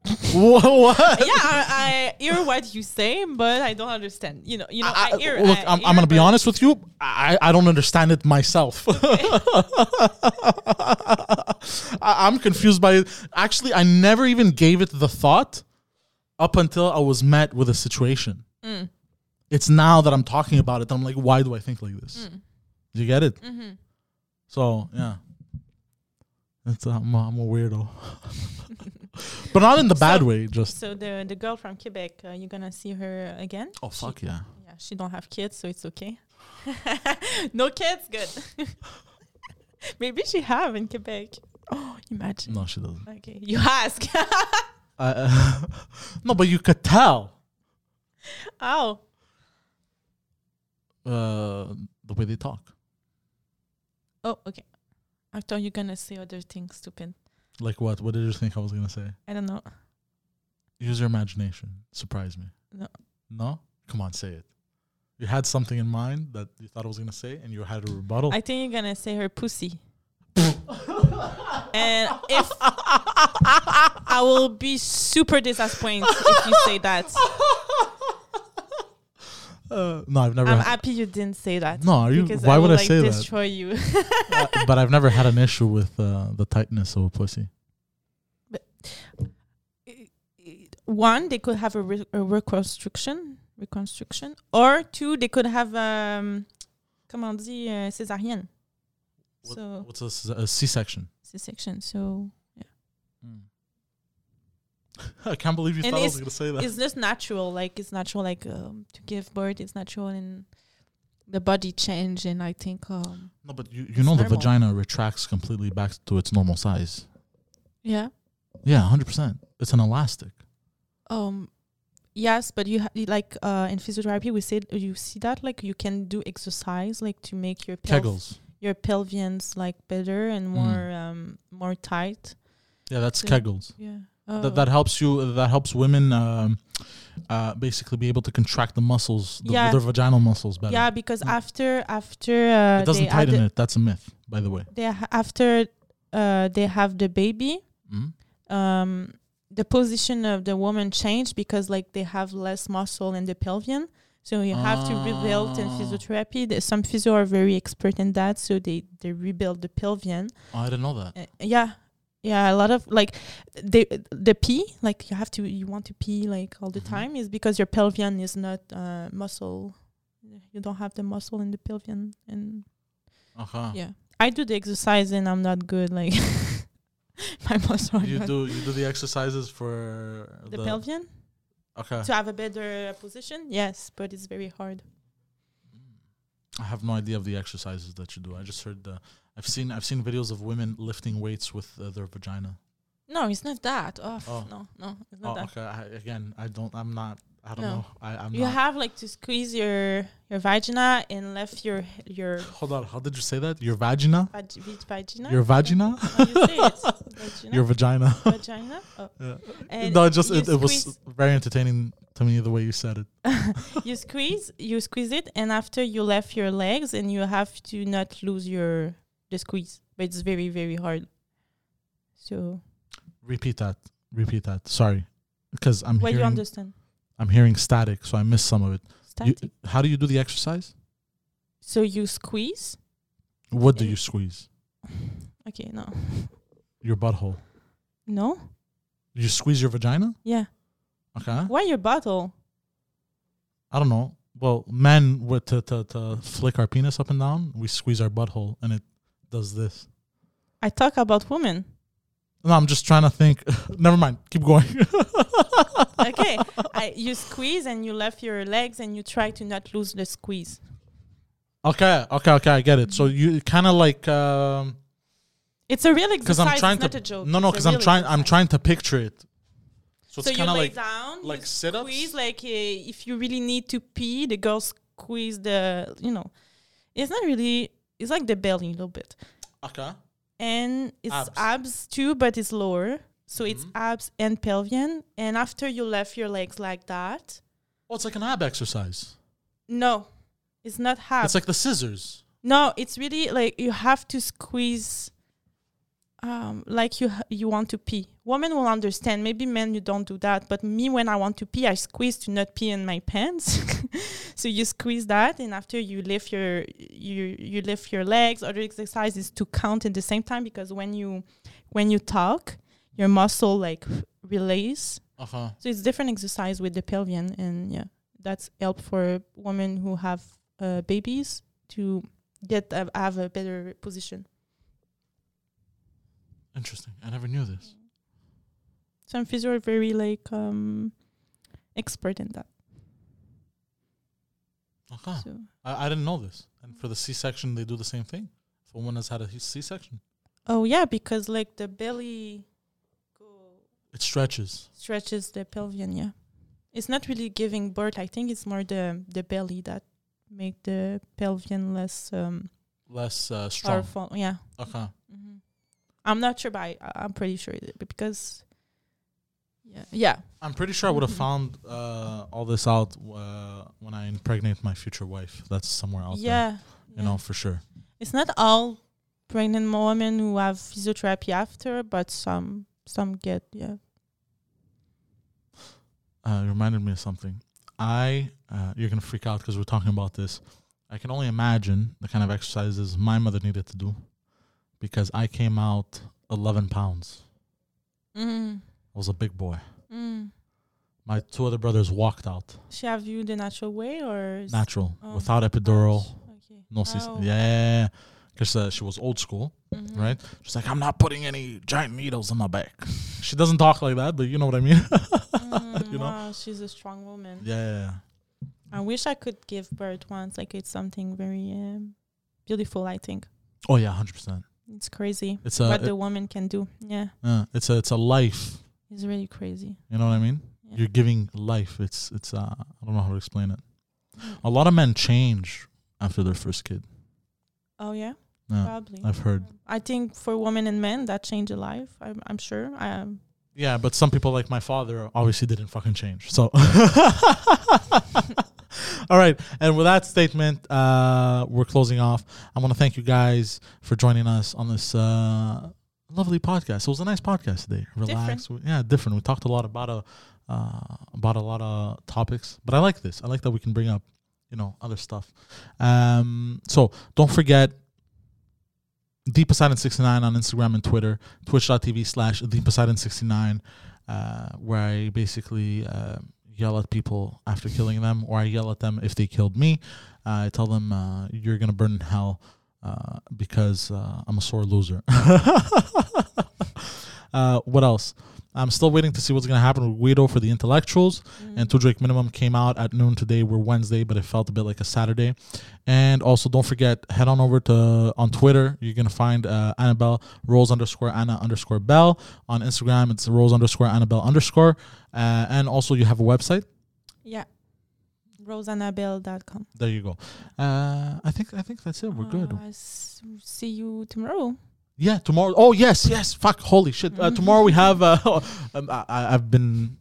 <laughs> what? yeah, I, I hear what you say, but I don't understand. You know, you know, I, I- hear. look, I I'm gonna be honest with you. I, I don't understand it myself. <laughs> I, I'm confused by it. Actually, I never even gave it the thought up until I was met with a situation. Mm. It's now that I'm talking about it. that I'm like, why do I think like this? Mm. You get it? Mhm. So yeah, it's I'm, I'm a weirdo, <laughs> but not in the bad So- way. Just So the the girl from Quebec, uh, you're gonna see her again? oh She- fuck yeah. Yeah, she don't have kids, so it's okay. <laughs> no kids, good. <laughs> Maybe she have in Quebec. Oh, imagine. No, she doesn't. Okay, you ask. <laughs> Uh, no, but you could tell oh, uh, the way they talk. oh, okay. I thought you're gonna say other things stupid. Like what? What did you think I was gonna say? I don't know. Use your imagination. Surprise me. No. No? Come on, say it. You had something in mind that you thought I was gonna say, and you had a rebuttal. I think you're gonna say her pussy. and if <laughs> I will be super disappointed if you say that. Uh, no, I've never. I'm happy you didn't say that. no, are you? Why I would will, I like, say that? destroy you. Uh, <laughs> <laughs> but I've never had an issue with uh, the tightness of a pussy. But One, they could have a, re- a reconstruction, reconstruction, or two, they could have um, comment on dit euh, césarienne. What- So What's a, a C-section? C-section. So <laughs> I can't believe you And thought I was gonna say that. it's just natural. Like it's natural. Like um, to give birth, it's natural, and the body change. And I think um, No, but you, you know the vagina retracts completely back to its normal size. yeah. Yeah, hundred percent. It's an elastic. Um, yes, but you ha- like uh, in physiotherapy, we said you see that like you can do exercise like to make your pelv- Kegels. your pelvians like better and Mm. more um more tight. Yeah, that's Yeah. Kegels. Yeah. That, that helps you. That helps women um, uh, basically be able to contract the muscles, the, Yeah. their vaginal muscles better. yeah, because Mm. after after uh, it doesn't tighten it. That's a myth, by the way. They ha- after uh they have the baby. Mm? um the position of the woman changed because like they have less muscle in the pelvian so you have to rebuild in Ah. physiotherapy some physio are very expert in that so they they rebuild the pelvian Oh, I didn't know that. Uh, yeah yeah a lot of like the the pee like you have to you want to pee like all the Mhm. time is because your pelvian is not uh muscle you don't have the muscle in the pelvian and Okay. yeah i do the exercise and i'm not good like <laughs> my muscle You do you do the exercises for the pelvian Okay. to have a better position yes but it's very hard I have no idea of the exercises that you do. I just heard the. I've seen I've seen videos of women lifting weights with uh, their vagina. no it's not that oh, Oh. no no it's Oh, not that okay. I, again, I don't. I'm not. I don't No. know. I, I'm you not. have like to squeeze your your vagina and lift your your <laughs> Hold on. How did you say that? Your vagina? vag- vag- vagina Your vagina? You say it? Vagina? Your vagina? vagina oh. <laughs> Yeah. and no, it just it, it was very entertaining to me the way you said it. <laughs> you squeeze you squeeze it and after you left your legs and you have to not lose your the squeeze but it's very very hard so Repeat that. Repeat that. Sorry, because I'm what you understand I'm hearing static, so I missed some of it. You, static how do you do the exercise? so you squeeze What do you squeeze? <sighs> okay no Your butthole. no You squeeze your vagina? yeah Okay. why your butthole? I don't know. Well, men with to, to to flick our penis up and down, we squeeze our butthole and it does this. I talk about women. No, I'm just trying to think. <laughs> Never mind. Keep going. <laughs> Okay, <laughs> I, you squeeze and you left your legs and you try to not lose the squeeze. okay, okay, okay. I get it. So you kind of like um It's a real exercise. I'm trying it's not to a joke. no no because I'm trying I'm trying to picture it. So So it's you kind of like down, like sit-ups? squeeze like uh, if you really need to pee, the girl squeeze the you know. It's not really. It's like the belly a little bit, okay. and it's Abs. abs, too, but it's lower. So it's Mhm. abs and pelvian. And after you left your legs like that, Oh, it's like an ab exercise. no, it's not abs. It's like the scissors. No, it's really like you have to squeeze um like you you want to pee. Women will understand. Maybe men you don't do that, but me when I want to pee, I squeeze to not pee in my pants. <laughs> so you squeeze that and after you lift your you you lift your legs. Other exercise is to count at the same time because when you when you talk, your muscle like release. Uh-huh. So it's different exercise with the pelvian and yeah, that's help for women who have uh, babies to get uh, have a better position. Interesting. I never knew this. Some physio are very like um expert in that. Okay. So I, I didn't know this. And for the C-section, they do the same thing. If a woman has had a C-section, oh yeah, because like the belly it stretches. stretches the pelvian. Yeah, it's not really giving birth. I think it's more the the belly that make the pelvian less um Less uh, strong. powerful. Yeah. Okay. hmm I'm not sure, but I, I'm pretty sure it- because Yeah. Yeah. I'm pretty sure I would have Mhm. found uh, all this out uh, when I impregnate my future wife. That's somewhere out there. Yeah. You yeah. know, for sure. It's not all pregnant women who have physiotherapy after, but some some get yeah. Uh, reminded me of something. I, uh, you're gonna freak out because we're talking about this. I can only imagine the kind of exercises my mother needed to do, because I came out 11 pounds. Mm. I was a big boy. Mm. My two other brothers walked out She have you the natural way or natural, Oh, without epidural, Okay. no. Oh. Yeah, because uh, she was old school, Mhm. right? She's like, I'm not putting any giant needles in my back. <laughs> she doesn't talk like that, but you know what I mean. <laughs> Mm, you know? wow, she's a strong woman. yeah. I wish I could give birth once. Like it's something very um, beautiful. I think Oh yeah, hundred percent. it's crazy It's a what it- the woman can do. Yeah, uh, it's a it's a life. It's really crazy. You know what I mean? Yeah. You're giving life. It's it's uh I don't know how to explain it. A lot of men change after their first kid. Oh yeah, Yeah, probably. I've heard. I think for women and men that change a life. I'm, I'm sure. Um, Yeah, but some people like my father obviously didn't fucking change. So <laughs> All right. And with that statement, uh we're closing off. I want to thank you guys for joining us on this uh lovely podcast. It was a nice podcast today. Relax. We- Yeah, different. We talked a lot about a uh about a lot of topics. But I like this. I like that we can bring up, you know, other stuff. Um so don't forget The Poseidon69 on Instagram and Twitter, twitch.tv slash The Poseidon69, uh, where I basically uh, yell at people after killing them, or I yell at them if they killed me. Uh, I tell them, uh, you're going to burn in hell uh, because uh, I'm a sore loser. <laughs> uh, what else? I'm still waiting to see what's going to happen with Guido for the intellectuals. mm. And Two Drake Minimum came out at noon today. We're Wednesday, but it felt a bit like a Saturday. And also, don't forget, head on over to on Twitter. You're gonna find uh, Annabelle Rose underscore Anna underscore Bell on Instagram. It's Rose underscore Annabelle underscore. Uh, and also, you have a website. yeah, roseannabelle.com. There you go. Uh, I think I think that's it. We're good. Uh, s- see you tomorrow. Yeah, tomorrow. Oh yes, yes. Fuck, holy shit. Uh, tomorrow we have. Uh, <laughs> um, I, I've been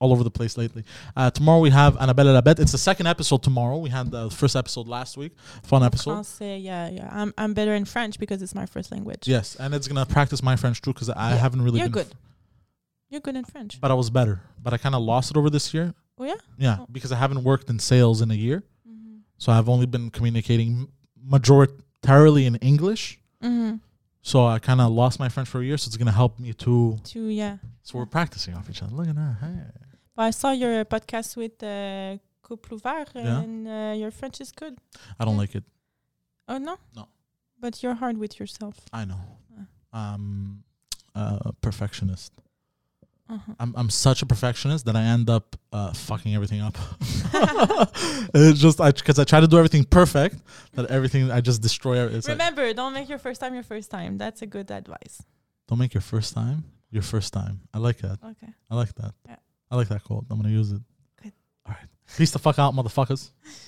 all over the place lately. Uh, tomorrow we have Annabella Labette. It's the second episode tomorrow. We had the first episode last week. Fun episode. Français, yeah, yeah. I'm I'm better in French because it's my first language. Yes, and it's gonna practice my French too because I Yeah, haven't really. You're been good. You're good in French. but I was better. But I kind of lost it over this year. Oh yeah. Yeah, Oh. because I haven't worked in sales in a year, Mm-hmm. so I've only been communicating majoritarily in English. Mm-hmm. So I kind of lost my French for a year. So it's gonna help me to. To yeah. So we're practicing off each other. Look at that. Hey. But I saw your podcast with uh, Couple Ouvert Yeah. and uh, your French is good. I don't Yeah. like it. Oh no. No. But you're hard with yourself. I know. Ah. Um, a perfectionist. Uh-huh. I'm I'm such a perfectionist that I end up uh, fucking everything up. <laughs> it's just I because I try to do everything perfect that everything I just destroy. it. It's like, Remember, don't make your first time your first time. That's a good advice. don't make your first time your first time. I like that. Okay. I like that. Yeah. I like that quote. I'm gonna use it. Good. All right. Peace the fuck out, motherfuckers. <laughs>